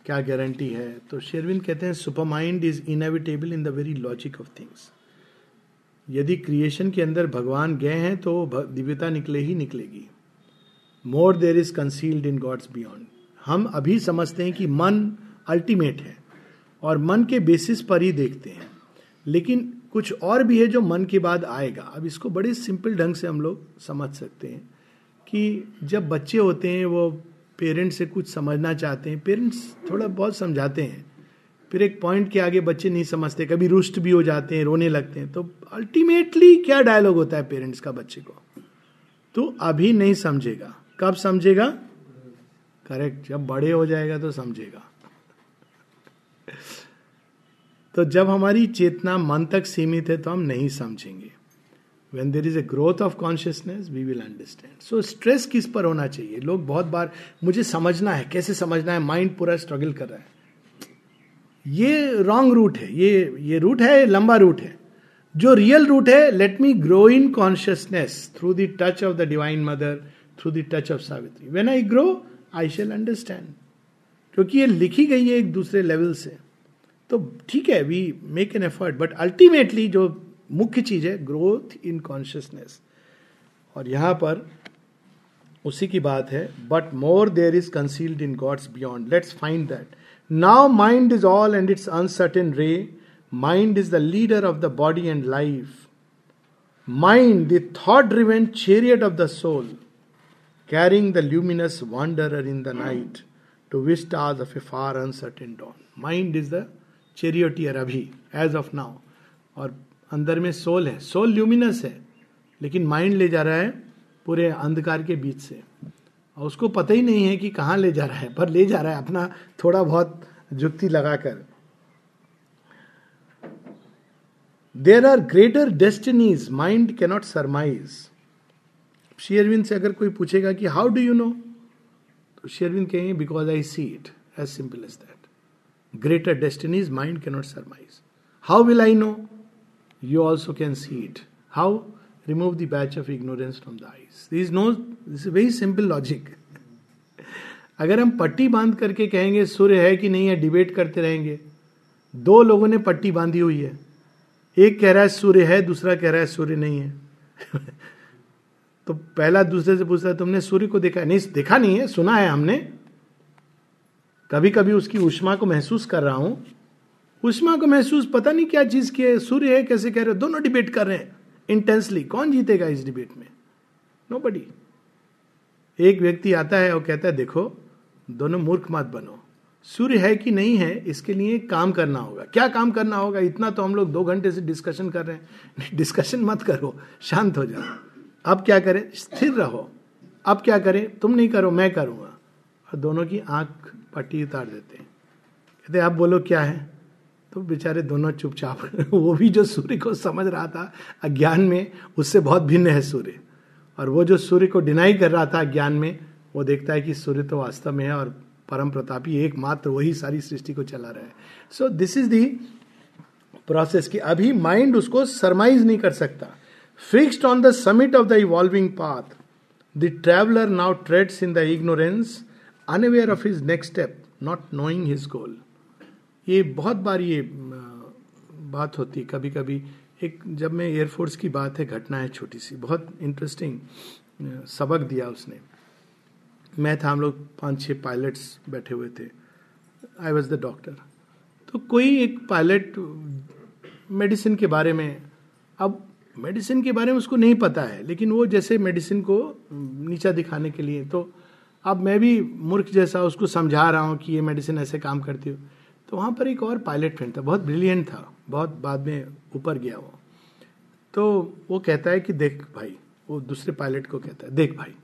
क्या गारंटी है? तो शेरविन कहते हैं supermind is inevitable in the very logic of things यदि क्रिएशन के अंदर भगवान गए हैं तो दिव्यता निकले ही निकलेगी। More there is concealed in God's beyond हम अभी समझते हैं कि मन अल्टीमेट है, और मन के बेसिस पर ही देखते हैं। लेकिन कुछ और भी है जो मन के बाद आएगा। अब इसको बड़े सिंपल ढंग से हम लोग समझ सकते हैं कि जब बच्चे होते हैं, वो पेरेंट्स से कुछ समझना चाहते हैं। पेरेंट्स थोड़ा बहुत समझाते हैं। फिर एक पॉइंट के आगे बच्चे नहीं समझते, कभी रुष्ट भी हो जाते हैं, रोने लगते हैं। तो अल्टीमेटली क्या डायलॉग होता है पेरेंट्स का बच्चे को? तो अभी नहीं समझेगा। कब समझेगा? करेक्ट जब बड़े हो जाएगा तो समझेगा। तो जब हमारी चेतना मन तक सीमित है तो हम नहीं समझेंगे। When there is a growth of consciousness we will understand so stress किस पर होना चाहिए? लोग बहुत बार, मुझे समझना है, कैसे समझना है? माइंड पूरा स्ट्रगल कर रहा है। ये रॉन्ग रूट है, ये ये रूट है, लंबा रूट है। जो रियल रूट है let me grow in consciousness through the touch of the Divine Mother through the touch of Savitri when I grow I shall understand क्योंकि ये लिखी गई है एक दूसरे लेवल से। तो ठीक है we make an effort but ultimately जो मुख्य चीज़ है ग्रोथ इन कॉन्शियसनेस और यहाँ पर उसी की बात है but more there is concealed in God's beyond let's find that mind is all and its uncertain ray mind is the leader of the body and life mind the thought driven chariot of the soul carrying the luminous wanderer in the night to vistas of a far uncertain dawn mind is the charioteer अभी age of now और अंदर में soul है। Soul luminous है, लेकिन mind ले जा रहा है पूरे अंधकार के बीच से। और उसको पता ही नहीं है कि कहाँ ले जा रहा है पर ले जा रहा है अपना थोड़ा बहुत जुक्ति लगाकर there are greater destinies mind cannot surmise शेयरविंद से अगर कोई पूछेगा कि हाउ डू यू नो तो शेयरविंद कहेंगे because I see it as simple as that greater destinies mind cannot surmise how will I know you also can see it. How? Remove the batch of ignorance from the eyes. There is no, is a very simple logic. अगर हम पट्टी बाँध करके कहेंगे, सूर्य है कि नहीं है? डिबेट करते रहेंगे। दो लोगों ने पट्टी बांधी हुई है। एक कह रहा है, सूर्य है, दूसरा कह रहा है, सूर्य नहीं है। तो पहला दूसरे से पूछता है, तुमने सूर्य को देखा? नहीं देखा नहीं है, सुना है हमने। कभी कभी उसकी उष्मा को महसूस कर रहा हूँ। उष्मा को महसूस पता नहीं क्या चीज़ की है। सूर्य है, कैसे कह रहे हो? दोनों डिबेट कर रहे हैं। इंटेंसली कौन जीतेगा इस डिबेट में? नो बडी एक व्यक्ति आता है और कहता है, देखो, दोनों मूर्ख मत बनो। सूर्य है कि नहीं है, इसके लिए काम करना होगा। क्या काम करना होगा? इतना तो हम लोग दो घंटे से डिस्कशन कर रहे हैं। डिस्कशन मत करो, शांत हो जाओ। अब क्या करें? स्थिर रहो। अब क्या करें? तुम नहीं करो, मैं करूँगा। और दोनों की आँख पट्टी उतार देते हैं। कहते आप बोलो, क्या है? तो बेचारे दोनों चुपचाप, वो भी जो सूर्य को समझ रहा था, अज्ञान में, उससे बहुत भिन्न है सूर्य। और वो जो सूर्य को डिनाई कर रहा था ज्ञान में, वो देखता है कि सूर्य तो वास्तव में है और परम प्रतापी एकमात्र वही सारी सृष्टि को चला रहा है। So this is the process की अभी माइंड उसको सरमाइज नहीं कर सकता। Fixed on the summit of the evolving path the traveller now treads in the ignorance unaware of his next step not knowing his goal ये बहुत बार ये बात होती कभी कभी एक जब मैं एयरफोर्स की बात है, घटना है छोटी सी, बहुत इंटरेस्टिंग सबक दिया उसने। मैं था, हम लोग पाँच छह पायलट्स बैठे हुए थे। आई वॉज़ द डॉक्टर तो कोई एक पायलट मेडिसिन के बारे में, अब मेडिसिन के बारे में उसको नहीं पता है, लेकिन वो जैसे मेडिसिन को नीचा दिखाने के लिए तो अब मैं भी मूर्ख जैसा उसको समझा रहा हूँ कि ये मेडिसिन ऐसे काम करती हो। तो वहाँ पर एक और पायलट फ्रेंड था, बहुत ब्रिलियंट था। बहुत बाद में ऊपर गया वो। तो वो कहता है कि देख भाई, वो दूसरे पायलट को कहता है, देख भाई,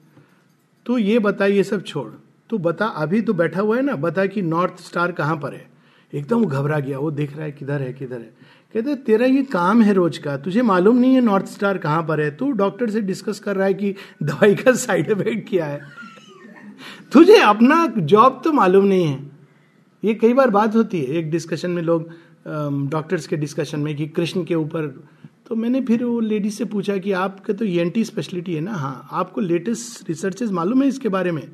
तू ये बता, ये सब छोड़। तू बता, अभी तो बैठा हुआ है ना, बता कि नॉर्थ स्टार कहाँ पर है। एकदम घबरा गया, वो देख रहा है किधर है किधर है। कहते तेरा ये काम है रोज का, तुझे मालूम नहीं है नॉर्थ स्टार कहाँ पर है। तू डॉक्टर से डिस्कस कर रहा है कि दवाई का साइड इफ़ेक्ट क्या है। तुझे अपना जॉब तो मालूम नहीं है। ये कई बार बात होती है, एक डिस्कशन में लोग डॉक्टर्स के डिस्कशन में कि कृष्ण के ऊपर। तो मैंने फिर वो लेडी से पूछा कि आपके तो ई स्पेशलिटी है ना? हाँ आपको लेटेस्ट रिसर्चेज मालूम है इसके बारे में?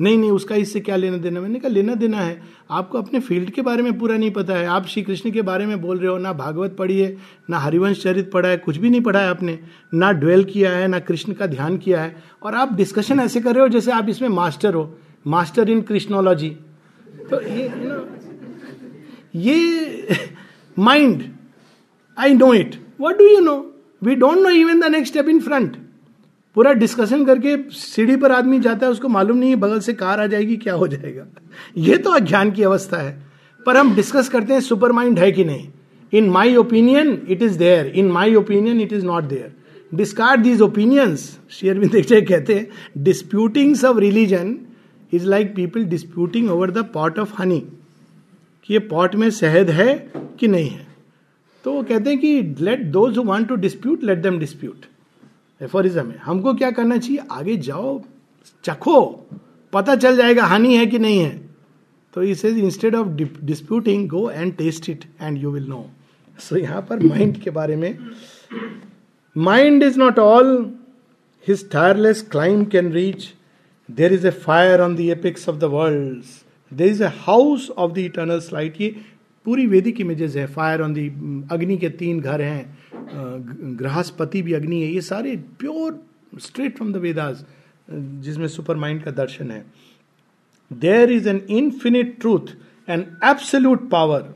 नहीं नहीं, उसका इससे क्या लेना देना? मैंने कहा, लेना देना है। आपको अपने फ़ील्ड के बारे में पूरा नहीं पता है। आप श्री कृष्ण के बारे में बोल रहे हो, ना भागवत पढ़ी है, ना हरिवंश चरित पढ़ा है, कुछ भी नहीं पढ़ा है आपने, ना ड्वेल किया है, ना कृष्ण का ध्यान किया है। और आप डिस्कशन ऐसे कर रहे हो जैसे आप इसमें मास्टर हो मास्टर इन कृष्णोलॉजी तो ये यू नो ये mind I know it what do you know we don't know even the next step in front पूरा डिस्कशन करके सीढ़ी पर आदमी जाता है, उसको मालूम नहीं है, बगल से कार आ जाएगी, क्या हो जाएगा। ये तो अज्ञान की अवस्था है। पर हम डिस्कस करते हैं सुपर माइंड है कि नहीं। In my opinion it is there in my opinion it is not there discard these opinions शेयरविंद कहते हैं disputings of religion is like people disputing over the pot of honey कि ये पॉट में शहद है कि नहीं है? तो वो कहते हैं कि let those who want to dispute let them dispute aphorism है। हमको क्या करना चाहिए? आगे जाओ चखो पता चल जाएगा हानि है कि नहीं है। तो इसे instead of disputing go and taste it and you will know so यहाँ पर माइंड के बारे में mind is not all his tireless climb can reach there is a fire on the apex of the worlds, there is a house of the eternal light ये पूरी Vedic images है। Fire on the अग्नि के तीन घर हैं। ग्रहस्पति भी अग्नि है। ये सारे pure straight from the Vedas जिसमें सुपर माइंड का दर्शन है। There is an infinite truth and absolute power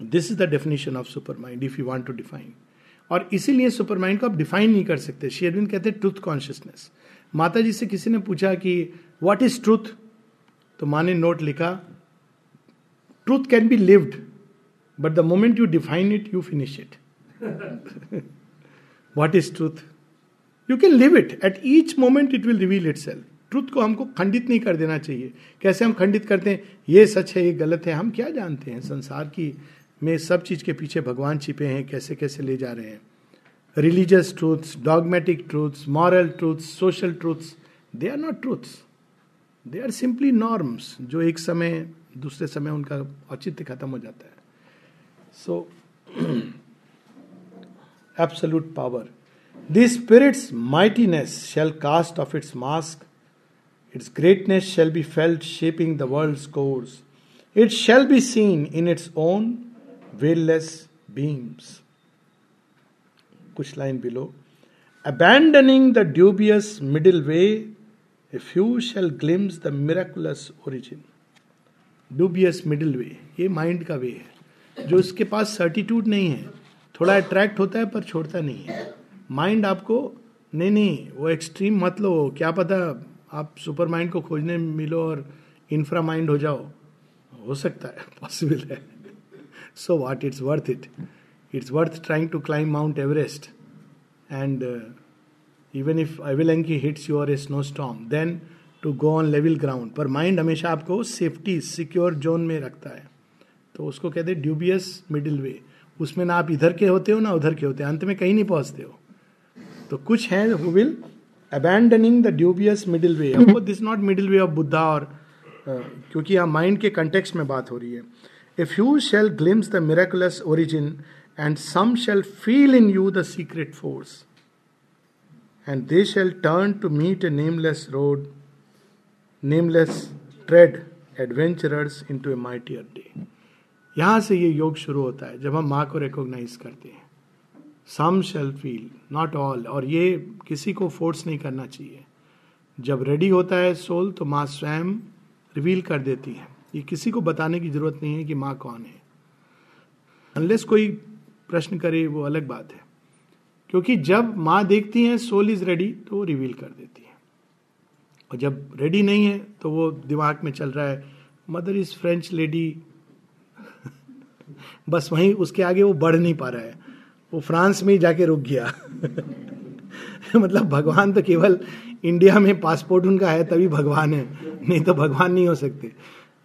this is the definition of supermind if you want to define और इसीलिए सुपर माइंड को आप डिफाइन नहीं कर सकते। शेयरविन कहते हैं ट्रूथ कॉन्शियसनेस माता जी से किसी ने पूछा कि व्हाट इज़ ट्रूथ तो माँ ने नोट लिखा truth can be lived but the moment you define it you finish it what is truth you can live it at each moment it will reveal itself truth को हमको खंडित नहीं कर देना चाहिए। कैसे हम खंडित करते हैं? ये सच है, ये गलत है, हम क्या जानते हैं? संसार की में सब चीज़ के पीछे भगवान छिपे हैं, कैसे कैसे ले जा रहे हैं? Religious truths dogmatic truths moral truths social truths they are not truths they are simply norms जो एक समय, दूसरे समय उनका औचित्य खत्म हो जाता है। So absolute power this spirit's mightiness shall cast off its mask its greatness shall be felt shaping the world course it shall be seen in its own veilless beams कुछ line below abandoning the dubious middle way a few shall glimpse the miraculous origin dubious middle way ये mind का way है, जो इसके पास certitude नहीं है, थोड़ा अट्रैक्ट होता है पर छोड़ता नहीं है। माइंड आपको, नहीं नहीं, वो एक्सट्रीम मत लो, क्या पता आप सुपर माइंड को खोजने मिलो और इंफ्रा माइंड हो जाओ। हो सकता है पॉसिबल है। So what it's worth it it's worth trying to climb Mount Everest and even if avalanche hits you or a snowstorm then to go on level ground पर माइंड हमेशा आपको safety secure zone में रखता है तो उसको कहते हैं ड्यूबियस मिडिल वे उसमें ना आप इधर के होते हो, ना उधर के होते हो. अंत में कहीं नहीं पहुँचते हो. तो कुछ है who will abandoning the dubious middle way this not middle way of Buddha और क्योंकि यहाँ माइंड के कंटेक्स में बात हो रही है. If you shall glimpse the miraculous origin and some shall feel in you the secret force and they shall turn to meet a nameless road nameless tread adventurers into a mightier day यहाँ से ये योग शुरू होता है, जब हम माँ को रिकॉग्नाइज करते हैं। Some shall feel not all और ये किसी को फोर्स नहीं करना चाहिए। जब रेडी होता है सोल तो माँ स्वयं रिवील कर देती है। ये किसी को बताने की ज़रूरत नहीं है कि माँ कौन है। अनलेस कोई प्रश्न करे, वो अलग बात है। क्योंकि जब माँ देखती है सोल इज़ रेडी तो वो रिवील कर देती है। और जब रेडी नहीं है तो वो दिमाग में चल रहा है मदर इज़ फ्रेंच लेडी बस वहीं उसके आगे वो बढ़ नहीं पा रहा है। वो फ्रांस में ही जाके रुक गया। मतलब भगवान तो केवल इंडिया में पासपोर्ट उनका है, तभी भगवान है। नहीं तो भगवान नहीं हो सकते।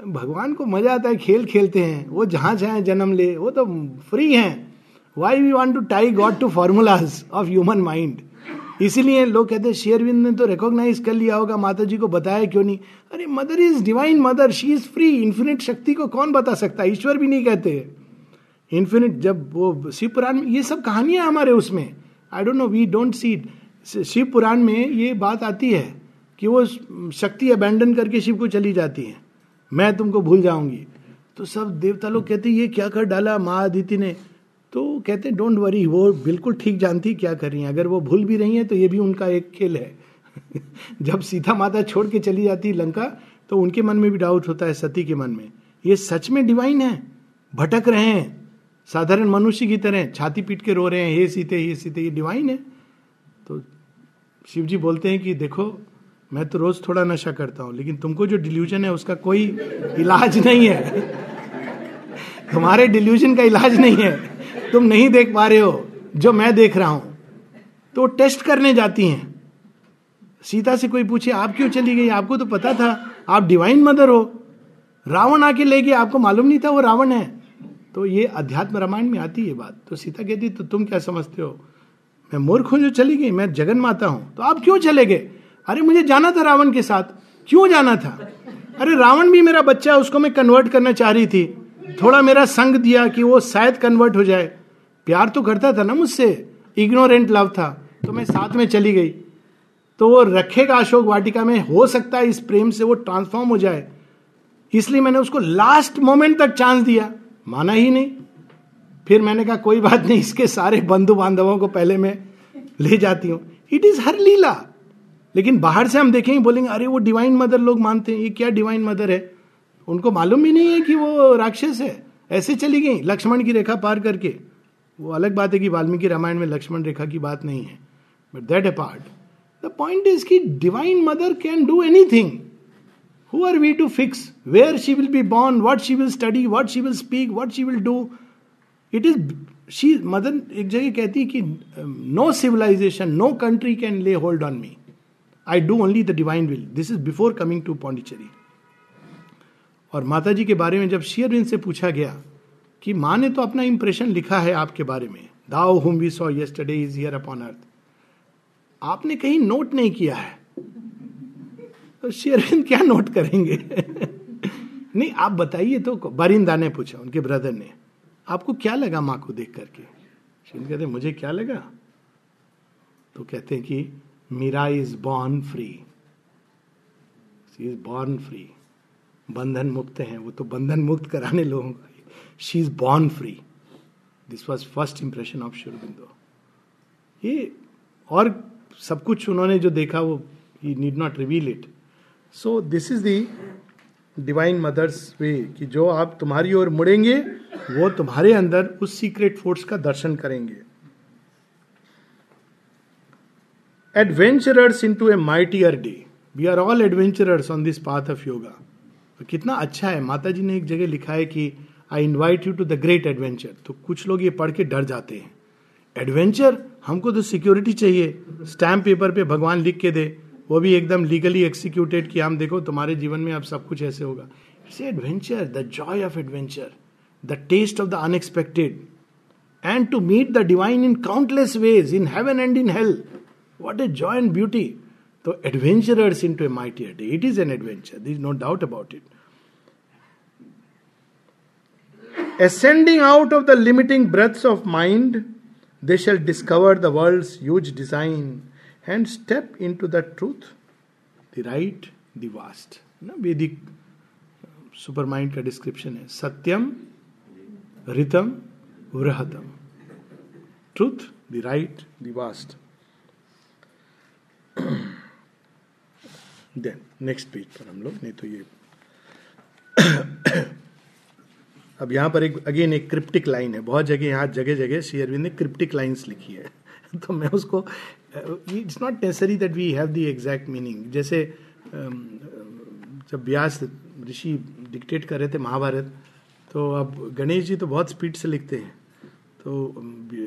भगवान को मज़ा आता है, खेल खेलते हैं। वो जहाँ चाहे जन्म ले, वो तो फ्री हैं। Why we want to tie God to formulas of human mind इसीलिए लोग कहते हैं शेयरविंद ने तो रिकॉग्नाइज कर लिया होगा माता जी को बताया क्यों नहीं? अरे Mother is Divine Mother she is free infinite shakti को कौन बता सकता? ईश्वर भी नहीं कहते। इन्फिनिट जब वो शिव पुराण में, ये सब कहानियाँ हमारे उसमें। I don't know we don't see Shiva Purana में ये बात आती है कि वो शक्ति अबैंडन करके शिव को चली जाती है। मैं तुमको भूल जाऊँगी। तो सब देवता लोग कहते ये क्या कर डाला माँ अदिति ने? तो कहते हैं डोंट वरी वो बिल्कुल ठीक जानती क्या कर रही हैं। अगर वो भूल भी रही हैं तो ये भी उनका एक खेल है। जब सीता माता छोड़ के चली जाती है लंका तो उनके मन में भी डाउट होता है, सती के मन में। ये सच में डिवाइन है? भटक रहे हैं। साधारण मनुष्य की तरह छाती पीट के रो रहे हैं, हे सीते हे सीते, ये डिवाइन है? तो शिव जी बोलते हैं कि, देखो, मैं तो रोज थोड़ा नशा करता हूँ, लेकिन तुमको जो डिल्यूजन है, उसका कोई इलाज नहीं है। तुम्हारे डिल्यूजन का इलाज नहीं है। तुम नहीं देख पा रहे हो, जो मैं देख रहा हूँ। तो टेस्ट करने जाती हैं। सीता से कोई पूछे, आप क्यों चली गई? आपको तो पता था, आप डिवाइन मदर हो। रावण आके ले गया, आपको मालूम नहीं था वो रावण है। तो ये अध्यात्म रामायण में आती है बात। तो सीता कहती तो तुम क्या समझते हो? मैं मूर्ख हूँ जो चली गई? मैं जगन माता हूँ। तो आप क्यों चले गए? अरे, मुझे जाना था रावण के साथ। क्यों जाना था? अरे, रावण भी मेरा बच्चा है, उसको मैं कन्वर्ट करना चाह रही थी। थोड़ा मेरा संग दिया कि वो शायद कन्वर्ट हो जाए। प्यार तो करता था ना मुझसे। इग्नोरेंट लव था। तो मैं साथ में चली गई। तो वो रखेगा अशोक वाटिका में, हो सकता है इस प्रेम से वो ट्रांसफॉर्म हो जाए। इसलिए मैंने उसको लास्ट मोमेंट तक चांस दिया। माना ही नहीं। फिर मैंने कहा, कोई बात नहीं, इसके सारे बंधु बांधवों को पहले मैं ले जाती हूँ। इट इज़ हर लीला लेकिन बाहर से हम देखेंगे, बोलेंगे, अरे, वो डिवाइन मदर लोग मानते हैं। ये क्या डिवाइन मदर है? उनको मालूम भी नहीं है कि वो राक्षस है। ऐसे चली गई, लक्ष्मण की रेखा पार करके। वो अलग बात है कि वाल्मीकि रामायण में लक्ष्मण रेखा की बात नहीं है। But that a part the point is की Divine Mother can do anything who are we to fix where she will be born what she will study what she will speak what she will do it is she Mother एक जगह कहती है कि no civilisation no country can lay hold on me I do only the divine will this is before coming to Pondicherry और माता जी के बारे में जब शेयरविंद से पूछा गया कि माँ ने तो अपना इंप्रेशन लिखा है आपके बारे में thou whom we saw yesterday is here upon earth आपने कहीं नोट नहीं किया है। तो शेयरविंद क्या नोट करेंगे? नहीं, आप बताइए तो बारिंदा ने पूछा, उनके ब्रदर ने, आपको क्या लगा माँ को देख करके? शेरविंद कहते, मुझे क्या लगा? तो कहते हैं कि Mira is born free is born free बंधन मुक्त हैं। वो तो बंधन मुक्त कराने लोगों का she is born free this was first impression of Sri Aurobindo ये और सब कुछ उन्होंने जो देखा वो ही need not reveal it so this is the divine mother's way कि जो आप तुम्हारी ओर मुड़ेंगे, वो तुम्हारे अंदर उस सीक्रेट फोर्स का दर्शन करेंगे। Adventurers into a mightier day we are all adventurers on this path of yoga कितना अच्छा है। माता जी ने एक जगह लिखा है कि I invite you to the great adventure तो कुछ लोग ये पढ़ के डर जाते हैं। एडवेंचर हमको तो सिक्योरिटी चाहिए। स्टैम्प पेपर पे भगवान लिख के दे। वो भी एकदम लीगली एक्सिक्यूटेड कि, हम देखो, तुम्हारे जीवन में अब सब कुछ ऐसे होगा। It's adventure the joy of adventure the test of the unexpected and to meet the divine in countless ways in heaven and in health what a joy and beauty तो adventurers into a mightier day it is an adventure this no doubt about it ascending out of the limiting breaths of mind, they shall discover the world's huge design and step into the truth, the right, the vast. ना वैदिक super mind का description है सत्यम रितम वृहतम truth the right the vast then next page पर हम लोग, नहीं तो ये अब यहाँ पर एक अगेन एक क्रिप्टिक लाइन है। बहुत जगह यहाँ जगह जगह श्री अरविंद ने क्रिप्टिक लाइन्स लिखी है। तो मैं उसको it's not necessary that we have the exact meaning जैसे जब व्यास ऋषि डिक्टेट कर रहे थे महाभारत तो अब गणेश जी तो बहुत स्पीड से लिखते हैं। तो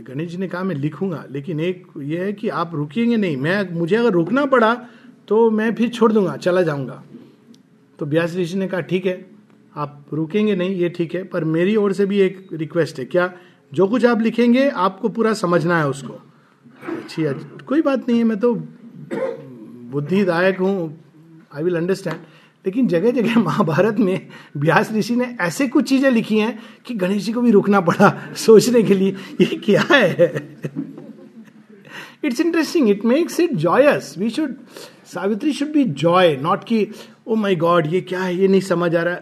गणेश जी ने कहा, मैं लिखूँगा, लेकिन एक ये है कि आप रुकेंगे नहीं। मैं, मुझे अगर रुकना पड़ा तो मैं फिर छोड़ दूँगा, चला जाऊँगा। तो ब्यास ऋषि ने कहा, ठीक है, आप रुकेंगे नहीं, ये ठीक है, पर मेरी ओर से भी एक रिक्वेस्ट है। क्या जो कुछ आप लिखेंगे, आपको पूरा समझना है उसको? अच्छी कोई बात नहीं है, मैं तो बुद्धिदायक हूँ आई विल अंडरस्टैंड लेकिन जगह जगह महाभारत में व्यास ऋषि ने ऐसे कुछ चीज़ें लिखी हैं कि गणेश जी को भी रुकना पड़ा सोचने के लिए, ये क्या है? It's interesting it makes it joyous we should Savitri should be joy not कि ओ माई गॉड ये क्या है? ये नहीं समझ आ रहा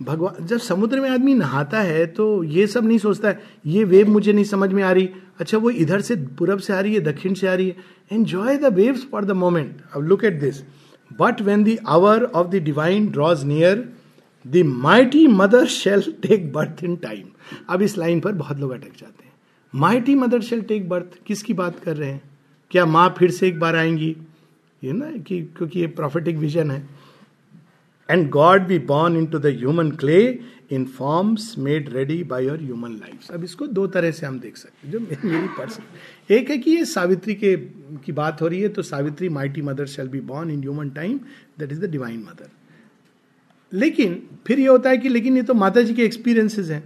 भगवान, जब समुद्र में आदमी नहाता है तो ये सब नहीं सोचता है, ये वेव मुझे नहीं समझ में आ रही। अच्छा वो इधर से पूरब से आ रही है, दक्षिण से आ रही है। Enjoy the waves for the moment अब look at this but when the hour of the divine draws near the mighty mother shall take birth in time अब इस लाइन पर बहुत लोग अटक जाते हैं। Mighty mother shall take birth किसकी बात कर रहे हैं? क्या माँ फिर से एक बार आएँगी? ये ना कि क्योंकि ये प्रॉफिटिक विजन है and God be born into the human clay in forms made ready by your human life अब इसको दो तरह से हम देख सकते हैं, जो मेरी पर्सन एक है कि ये सावित्री के, की बात हो रही है तो Savitri mighty mother shall be born in human time that is the divine mother लेकिन, फिर ये होता है कि, लेकिन ये तो माता जी के एक्सपीरियंसेस हैं।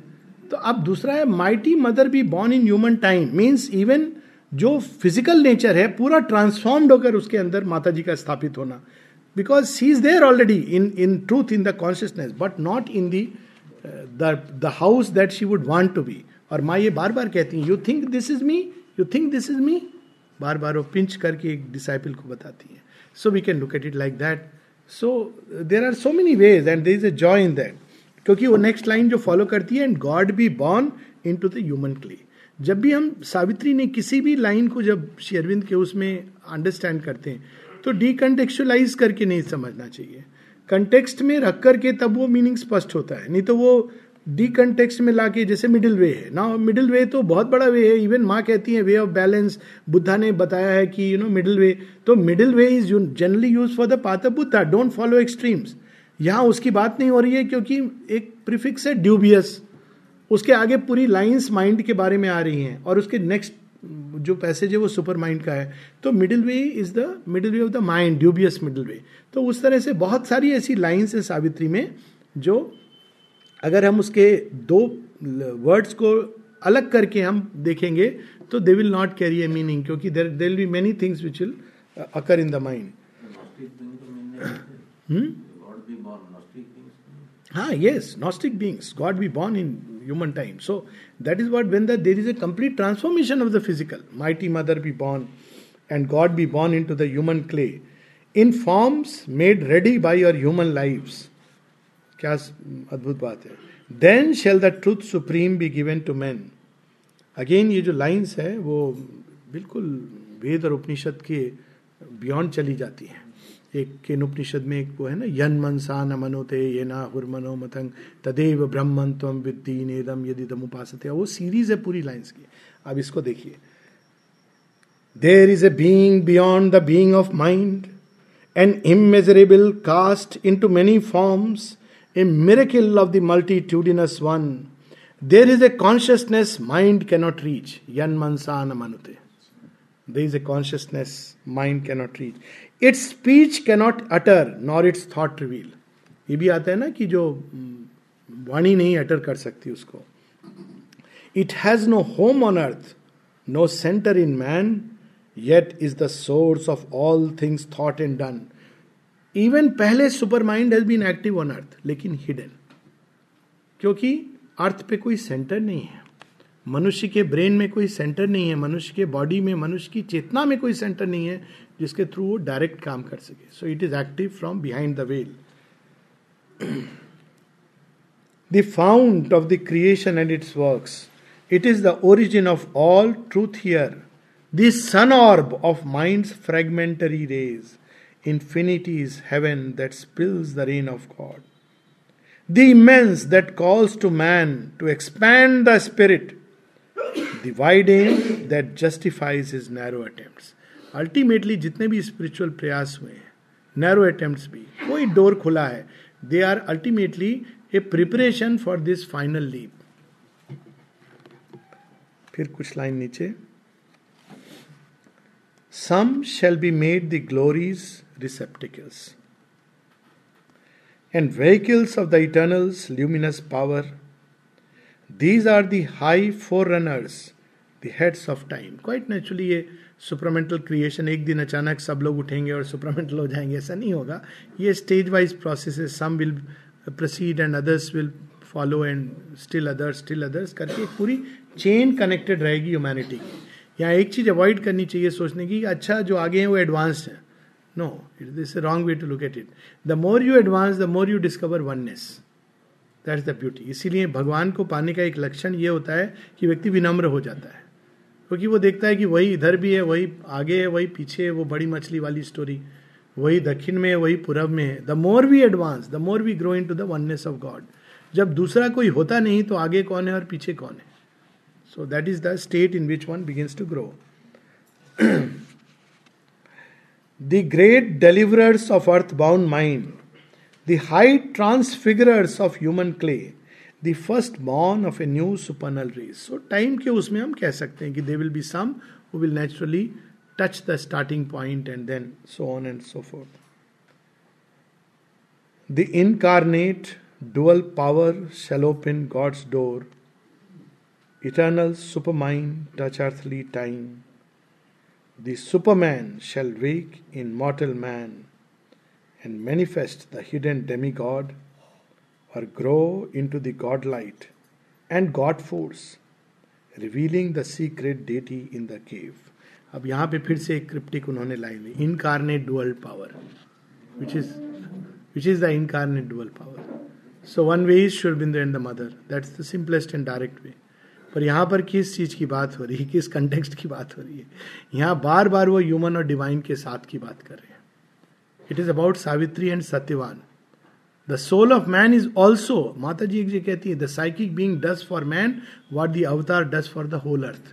तो अब दूसरा है mighty mother be born in human time means even जो फ़िज़िकल नेचर है पूरा ट्रांसफॉर्म्ड होकर उसके अंदर माता जी का स्थापित होना। Because she is there already in in the consciousness but not in the uh, the the house that she would want to be और माँ ये बार बार कहती हैं you think this is me you think this is me बार बार वो pinch करके एक डिसाइपल को बताती है। So we can look at it like that so there are so many ways and there is a joy in that क्योंकि वो next line जो फॉलो करती है and God be born into the human clay जब भी हम सावित्री ने किसी भी लाइन को जब शेरविंद के उसमें अंडरस्टैंड करते हैं तो डिकंटेक्चुअलाइज करके नहीं समझना चाहिए। कंटेक्स्ट में रख करके तब वो मीनिंग स्पष्ट होता है। नहीं तो वो डी कंटेक्स्ट में लाके जैसे मिडिल वे है। ना मिडिल वे तो बहुत बड़ा वे है। इवन माँ कहती है वे ऑफ़ बैलेंस बुद्धा ने बताया है कि यू नो मिडिल वे तो middle way is generally use for the path of Buddha don't follow extremes यहाँ उसकी बात नहीं हो रही है क्योंकि एक प्रिफिक्स है ड्यूबियस उसके आगे पूरी लाइंस माइंड के बारे में आ रही हैं और उसके नेक्स्ट जो पैसेज है वो सुपर माइंड का है। तो middle way is the middle way of the mind dubious middle way तो उस तरह से बहुत सारी ऐसी लाइन्स है सावित्री में जो अगर हम उसके दो वर्ड्स को अलग करके हम देखेंगे तो they will not carry a meaning क्योंकि there there will be many things which will occur in the mind हाँ yes, Gnostic beings, God be born in human time. So that is what when the, there is a complete transformation of the physical, mighty mother be born, and God be born into the human clay, in forms made ready by your human lives. क्या अद्भुत बात है then shall the truth supreme be given to man again ये जो lines है वो बिल्कुल वेद और उपनिषद के बियॉन्ड चली जाती हैं एक केन उपनिषद में एक वो है ना यन मनसा न मनोते, ये ना हुर्मनो मतंग, तदेव ब्रह्मन तम विद्दी नेदम यदि दम उपासते। वो सीरीज़ है पूरी लाइन्स की। अब इसको देखिए। There is a being beyond the being of mind an immeasurable cast into many forms a miracle of the multitudinous one there is a consciousness mind cannot reach यन मनसा न मनुते there is a consciousness mind cannot reach its speech cannot utter nor its thought reveal ये भी आता है ना कि जो वाणी नहीं अटर कर सकती उसको। It has no home on earth no centre in man yet is the source of all things thought and done even पहले super mind has been active on earth लेकिन हिडन क्योंकि अर्थ पे कोई सेंटर नहीं है। मनुष्य के ब्रेन में कोई सेंटर नहीं है मनुष्य के बॉडी में मनुष्य की चेतना में कोई सेंटर नहीं है जिसके थ्रू वो डायरेक्ट काम कर सके। So it is active from behind the veil the found of the creation and its works it is the origin of all truth here the sun orb of mind fragmentary rays infinity is heaven that spills the rain of God. The immense that calls to man to expand the spirit, aim that justifies his narrow attempts. Ultimately जितने भी spiritual प्रयास हुए हैं narrow attempt भी, कोई door खुला है they are ultimately a preparation for this final leap फिर कुछ लाइन नीचे some shall be made the glorious receptacles and vehicles of the eternal's luminous power these are the high forerunners the heads of time quite naturally ये supramental creation एक दिन अचानक सब लोग उठेंगे और सुपरमेंटल हो जाएँगे, ऐसा नहीं होगा। ये स्टेज वाइज प्रोसेस है some will proceed and others will follow and still others still others करके एक पूरी चेन कनेक्टेड रहेगी ह्यूमैनिटी की। यहाँ एक चीज़ अवॉइड करनी चाहिए सोचने की अच्छा जो आगे हैं वो एडवांस्ड है। No it this wrong way to look at it the more you advance the more you discover oneness that is the beauty इसीलिए भगवान को पाने का एक लक्षण ये होता है कि व्यक्ति विनम्र हो जाता है। क्योंकि वो देखता है कि वही इधर भी है, वही आगे है, वही पीछे है, वो बड़ी मछली वाली स्टोरी वही दक्षिण में है, वही पूरब में है। The more we advance the more we grow into the oneness of God जब दूसरा कोई होता नहीं तो आगे कौन है और पीछे कौन है? So that is the state in which one begins to grow the great deliverers of earth bound mind The high transfigurers of human clay the first born of a new supernal race so time के उसमें हम कह सकते हैं कि they will be some who will naturally touch the starting point and then so on and so forth the incarnate dual power shall open God's door. Eternal supermind touch earthly time. The superman shall wake in mortal man And manifest the hidden demigod or grow into the God light and God force, revealing the secret deity in the cave. अब यहाँ पे फिर से एक cryptic उन्होंने line Lee incarnate dual power which is which is the incarnate dual power so one way is Shri Aurobindo and the mother that's the simplest and direct way पर यहाँ पर किस चीज़ की बात हो रही है? किस कंटेक्स्ट की बात हो रही है? यहाँ बार बार वो ह्यूमन और डिवाइन के साथ की बात कर रहे हैं। It is about Savitri and Satyavan the soul of man is also Mata ji ji कहती है the psychic being does for man what the avatar does for the whole earth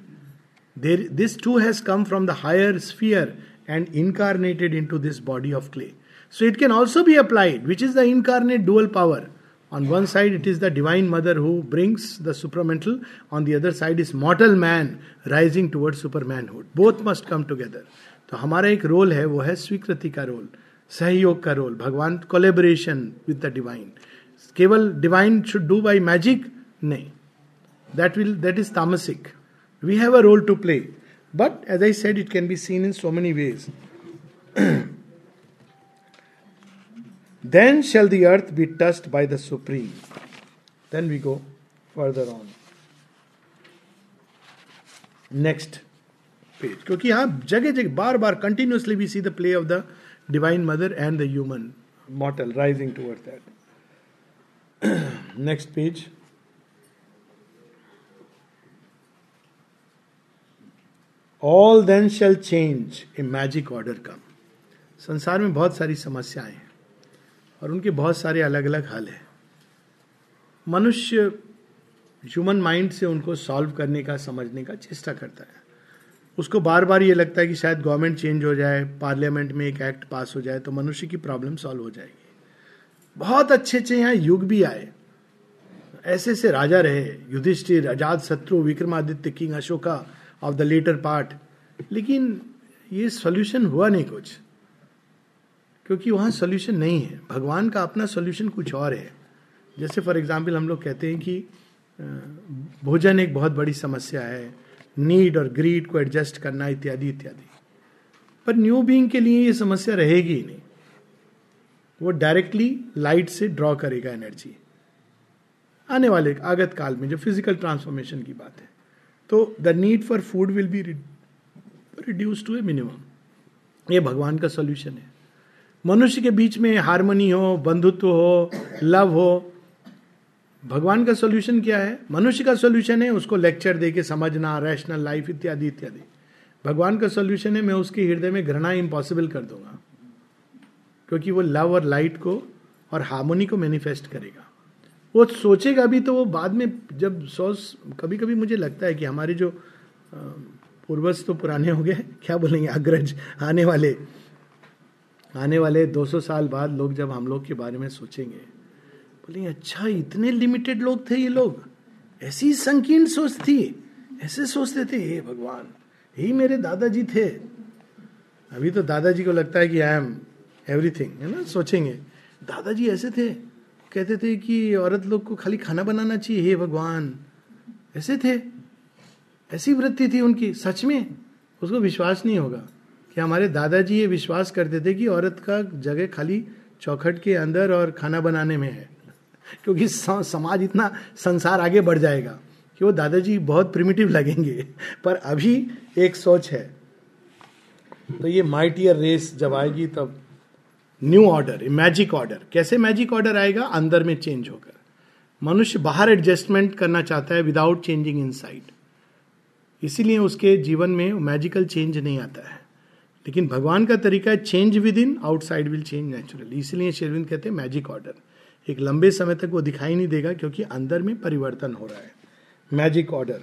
there this too has come from the higher sphere and incarnated into this body of clay so it can also be applied which is the incarnate dual power on On one side, it is the Divine Mother who brings the supramental. On the other side is mortal man rising towards supermanhood. Both must come together. तो हमारा एक role है वो है स्वीकृति का role सहयोग का रोल भगवान कोलेबरेशन विद द डिवाइन केवल divine should do by magic नहीं दैट विल दैट इज़ तामसिक we have a role to play but as I said it can be seen in so many ways Then shall the earth be touched by the Supreme. Then we go further on. Next page. क्योंकि यहाँ जगह जगह बार बार continuously we see the play of the divine mother and the human mortal, rising towards that. Next page. All then shall change a magic order come. संसार में बहुत सारी समस्याएँ हैं और उनके बहुत सारे अलग अलग हल है मनुष्य ह्यूमन माइंड से उनको सॉल्व करने का, समझने का, चेष्टा करता है उसको बार बार ये लगता है कि शायद गवर्नमेंट चेंज हो जाए, पार्लियामेंट में एक एक्ट पास हो जाए तो मनुष्य की प्रॉब्लम सॉल्व हो जाएगी। बहुत अच्छे अच्छे यहाँ युग भी आए। ऐसे ऐसे राजा रहे, युधिष्ठिर आज़ाद शत्रु, Vikramaditya, king Ashoka of the latter part लेकिन ये सोल्यूशन हुआ नहीं कुछ। क्योंकि वहाँ सोल्यूशन नहीं है। भगवान का अपना सोल्यूशन कुछ और है। जैसे फॉर एग्ज़ाम्पल हम लोग कहते हैं कि भोजन एक बहुत बड़ी समस्या है। नीड और ग्रीड को एडजस्ट करना इत्यादि इत्यादि। पर न्यू बींग के लिए ये समस्या रहेगी ही नहीं। वो डायरेक्टली लाइट से ड्रॉ करेगा एनर्जी आने वाले आगत काल में जो फ़िज़िकल ट्रांसफॉर्मेशन की बात है तो the need for food will be reduce to a minimum ये भगवान का सोल्यूशन है। मनुष्य के बीच में हारमोनी हो, बंधुत्व हो लव हो भगवान का सोल्यूशन क्या है? मनुष्य का सोल्यूशन है उसको लेक्चर दे के समझना रैशनल लाइफ इत्यादि इत्यादि। भगवान का सोल्यूशन है, मैं उसके हृदय में घृणा इम्पॉसिबल कर दूँगा। क्योंकि वो लव और लाइट को और हार्मोनी को मैनिफेस्ट करेगा। वो सोचेगा भी तो वो बाद में जब सोच कभी कभी मुझे लगता है कि हमारे जो पूर्वज तो पुराने हो गए, क्या बोलेंगे, अग्रज, आने वाले। आने वाले 200 साल बाद लोग जब हम लोग के बारे में सोचेंगे बोलेंगे अच्छा इतने लिमिटेड लोग थे ये लोग। ऐसी संकीर्ण सोच थी, ऐसे सोचते थे, हे भगवान यही मेरे दादाजी थे। अभी तो दादाजी को लगता है कि आई एम एवरीथिंग है ना, सोचेंगे। दादाजी ऐसे थे, कहते थे कि औरत लोग को खाली खाना बनाना चाहिए, हे भगवान। ऐसे थे। ऐसी वृत्ति थी उनकी, सच में। उसको विश्वास नहीं होगा कि हमारे दादाजी ये विश्वास करते थे कि औरत का जगह खाली चौखट के अंदर और खाना बनाने में है। क्योंकि समाज इतना संसार आगे बढ़ जाएगा कि वो दादाजी बहुत प्रिमिटिव लगेंगे। पर अभी एक सोच है। तो ये माइटियर रेस जब आएगी तब न्यू ऑर्डर मैजिक ऑर्डर कैसे मैजिक ऑर्डर आएगा? अंदर में चेंज होकर। मनुष्य बाहर एडजस्टमेंट करना चाहता है विदाउट चेंजिंग इन इसीलिए उसके जीवन में मैजिकल चेंज नहीं आता है। लेकिन भगवान का तरीका है change within outside will change naturally इसलिए शेरविंद कहते हैं मैजिक ऑर्डर एक लंबे समय तक वो दिखाई नहीं देगा क्योंकि अंदर में परिवर्तन हो रहा है। Magic order